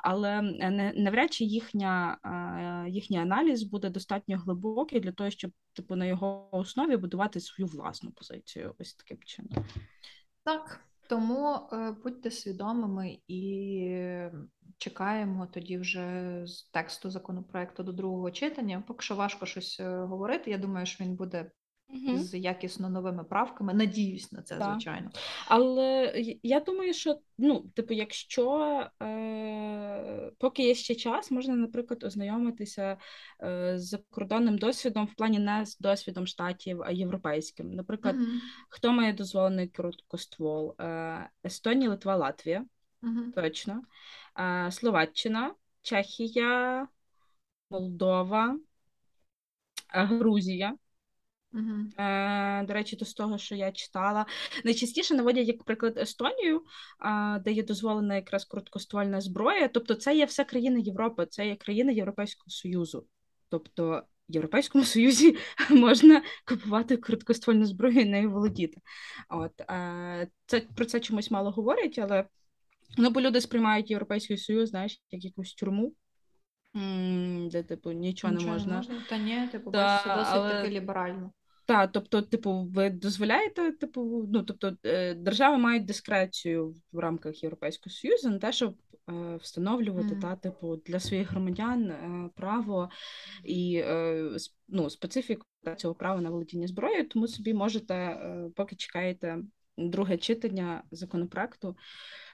[SPEAKER 3] але не навряд чи їхня е, їхній аналіз буде достатньо глибокий для того, щоб типу на його основі будувати свою власну позицію ось таким чином.
[SPEAKER 2] Так, тому е, будьте свідомими і чекаємо тоді вже з тексту законопроекту до другого читання. Поки що важко щось е, говорити. Я думаю, що він буде З якісно новими правками. Надіюсь на це,
[SPEAKER 3] Так.
[SPEAKER 2] звичайно.
[SPEAKER 3] Але я думаю, що ну, типу, якщо е, поки є ще час, можна, наприклад, ознайомитися е, з закордонним досвідом в плані не з досвідом штатів, а європейським. Наприклад,
[SPEAKER 2] Мгм.
[SPEAKER 3] хто має дозволений короткоствол? Е, Естонія, Литва, Латвія,
[SPEAKER 2] Мгм.
[SPEAKER 3] точно. Е, Словаччина, Чехія, Молдова, е, Грузія.
[SPEAKER 2] Мгм.
[SPEAKER 3] Е, до речі, то з того, що я читала, найчастіше наводять як приклад Естонію, де є дозволена якраз короткоствольна зброя. Тобто, це є все країни Європи, це є країни Європейського Союзу. Тобто, в Європейському Союзі можна купувати короткоствольну зброю і нею володіти. От е, це про це чомусь мало говорять, але ну, бо люди сприймають Європейський Союз, знаєш, як якусь тюрму, де типу нічого,
[SPEAKER 2] Нічого
[SPEAKER 3] не можна.
[SPEAKER 2] Та ні, типу,
[SPEAKER 3] Да,
[SPEAKER 2] бачиш, досить
[SPEAKER 3] але-
[SPEAKER 2] таки ліберально.
[SPEAKER 3] Так, тобто, типу, ви дозволяєте, типу, ну тобто, е, держави мають дискрецію в рамках Європейського Союзу на те, щоб е, встановлювати
[SPEAKER 2] Мгм.
[SPEAKER 3] та, типу, для своїх громадян е, право і е, ну, специфіку цього права на володіння зброєю, тому собі можете, е, поки чекаєте друге читання законопроекту,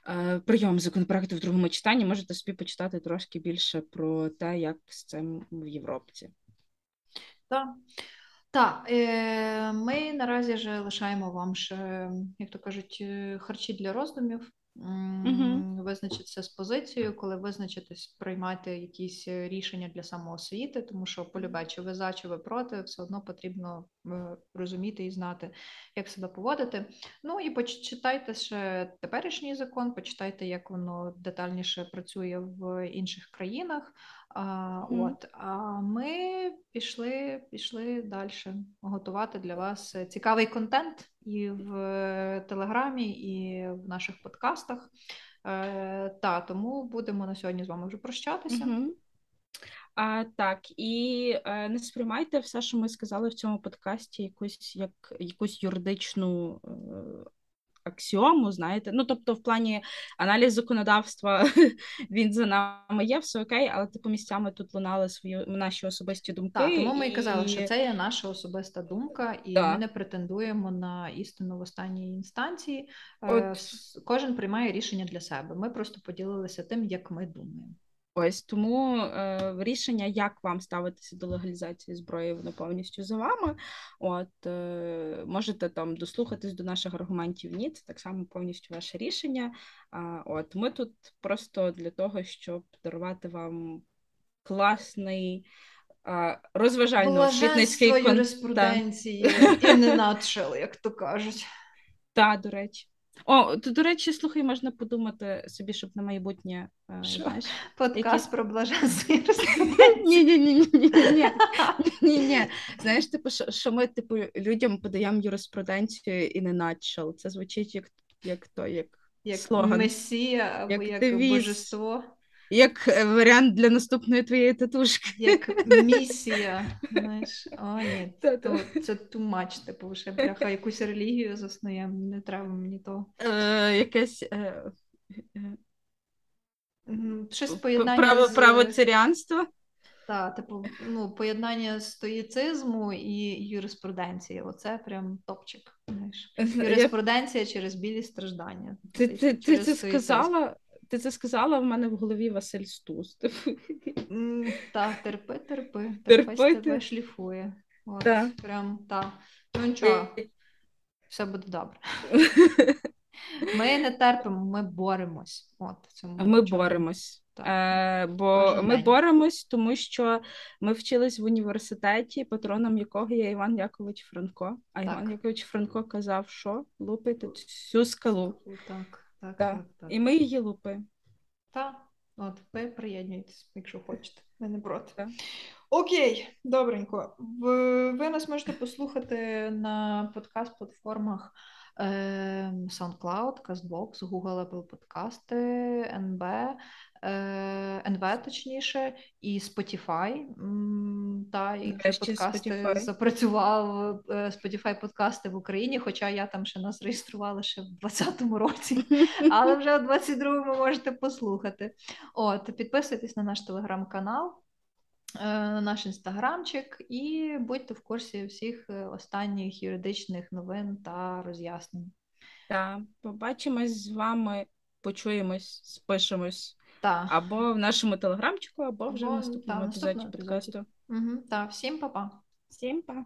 [SPEAKER 3] е, прийом законопроекту в другому читанні, можете собі почитати трошки більше про те, як з цим в Європці.
[SPEAKER 2] Так. Так, е, ми наразі ж лишаємо вам ще, як то кажуть, е, харчі для роздумів. Визначитися з позицією, коли визначитись, приймати якісь е, рішення для самоосвіти, тому що полюбе, чи ви за, чи ви проти, все одно потрібно е, розуміти і знати, як себе поводити. Ну і почитайте ще теперішній закон, почитайте, як воно детальніше працює в інших країнах. А,
[SPEAKER 3] Мгм.
[SPEAKER 2] От, а ми пішли, пішли далі готувати для вас е, цікавий контент і в е, Телеграмі, і в наших подкастах. Е, та, тому будемо на сьогодні з вами вже прощатися.
[SPEAKER 3] Угу. А, так, і е, не сприймайте все, що ми сказали в цьому подкасті, якусь як якусь юридичну е, аксіому, знаєте. Ну, тобто, в плані аналіз законодавства він за нами є, все окей, але типу місцями тут лунали свої наші особисті думки.
[SPEAKER 2] Так, тому ми і казали, що це є наша особиста думка, і
[SPEAKER 3] Да.
[SPEAKER 2] ми не претендуємо на істину в останній інстанції. Е,
[SPEAKER 3] От.
[SPEAKER 2] Кожен приймає рішення для себе. Ми просто поділилися тим, як ми думаємо.
[SPEAKER 3] Ось тому е, рішення, як вам ставитися до легалізації зброї, воно повністю за вами. От е, можете там дослухатись до наших аргументів. Ні, це так само повністю ваше рішення. А, от ми тут просто для того, щоб дарувати вам класний. а, Розважально-освітницький контент.
[SPEAKER 2] юриспруденції і не надшел, як то кажуть.
[SPEAKER 3] Так, до речі. О, то, до речі, слухай, можна подумати собі, щоб на майбутнє, е,
[SPEAKER 2] Що?
[SPEAKER 3] знаєш.
[SPEAKER 2] Подкаст
[SPEAKER 3] Якісь-
[SPEAKER 2] про блаженство.
[SPEAKER 3] Ні, ні, ні, ні, ні, ні. Ні, ні. Знаєш, типу, що ми, типу, людям подаємо юриспруденцію і не начал. Це звучить як, як то, як,
[SPEAKER 2] Як
[SPEAKER 3] слоган.
[SPEAKER 2] месія або
[SPEAKER 3] Як
[SPEAKER 2] як, божество,
[SPEAKER 3] як е, варіант для наступної твоєї татушки.
[SPEAKER 2] як місія. Знаєш, о, ні, то, це too much, типу, ще бляха, якусь релігію заснуємо, не треба мені того.
[SPEAKER 3] Е, якесь е, е,
[SPEAKER 2] Щось поєднання
[SPEAKER 3] право,
[SPEAKER 2] з...
[SPEAKER 3] правоцарянство.
[SPEAKER 2] Та, типу, ну, поєднання стоїцизму і юриспруденції. Оце прям топчик. Знаєш. Юриспруденція через білі страждання.
[SPEAKER 3] Ти, ти, ти це
[SPEAKER 2] стоїцизм.
[SPEAKER 3] сказала? Ти це сказала в мене в голові Василь Стус.
[SPEAKER 2] М, Та, терпи, терпи.
[SPEAKER 3] Терпи,
[SPEAKER 2] тебе шліфує. От,
[SPEAKER 3] Та.
[SPEAKER 2] Прям та. Ну нічого, все буде добре. Ми не терпимо, ми боремось. От, в цьому
[SPEAKER 3] Ми
[SPEAKER 2] чому.
[SPEAKER 3] боремось. Е, бо ми
[SPEAKER 2] день.
[SPEAKER 3] боремось, тому що ми вчились в університеті, патроном якого є Іван Якович Франко. А
[SPEAKER 2] Так.
[SPEAKER 3] Іван Якович Франко казав, що лупайте цю скалу.
[SPEAKER 2] Так, так,
[SPEAKER 3] Так.
[SPEAKER 2] так, так.
[SPEAKER 3] І ми її лупи.
[SPEAKER 2] Так, от, ви приєднуйтесь, якщо хочете. Ми не проти.
[SPEAKER 3] Так.
[SPEAKER 2] Окей, добренько. Ви нас можете послухати на подкаст-платформах SoundCloud, CastBox, Google, Apple Подкасти, НБ, НВ, точніше, і Spotify. Та, і подкасти
[SPEAKER 3] Spotify.
[SPEAKER 2] запрацював е, Spotify подкасти в Україні, хоча я там ще нас реєструвала ще в 2020 році але вже в 22-му можете послухати. От, підписуйтесь на наш телеграм-канал. Е, на наш інстаграмчик і будьте в курсі всіх е, останніх юридичних новин та роз'яснень.
[SPEAKER 3] Так, побачимось з вами, почуємось, спишемось
[SPEAKER 2] Та.
[SPEAKER 3] або в нашому телеграмчику, або вже в наступному
[SPEAKER 2] та,
[SPEAKER 3] епізоді подкасту.
[SPEAKER 2] угу, та, всім па-па.
[SPEAKER 3] Всім па!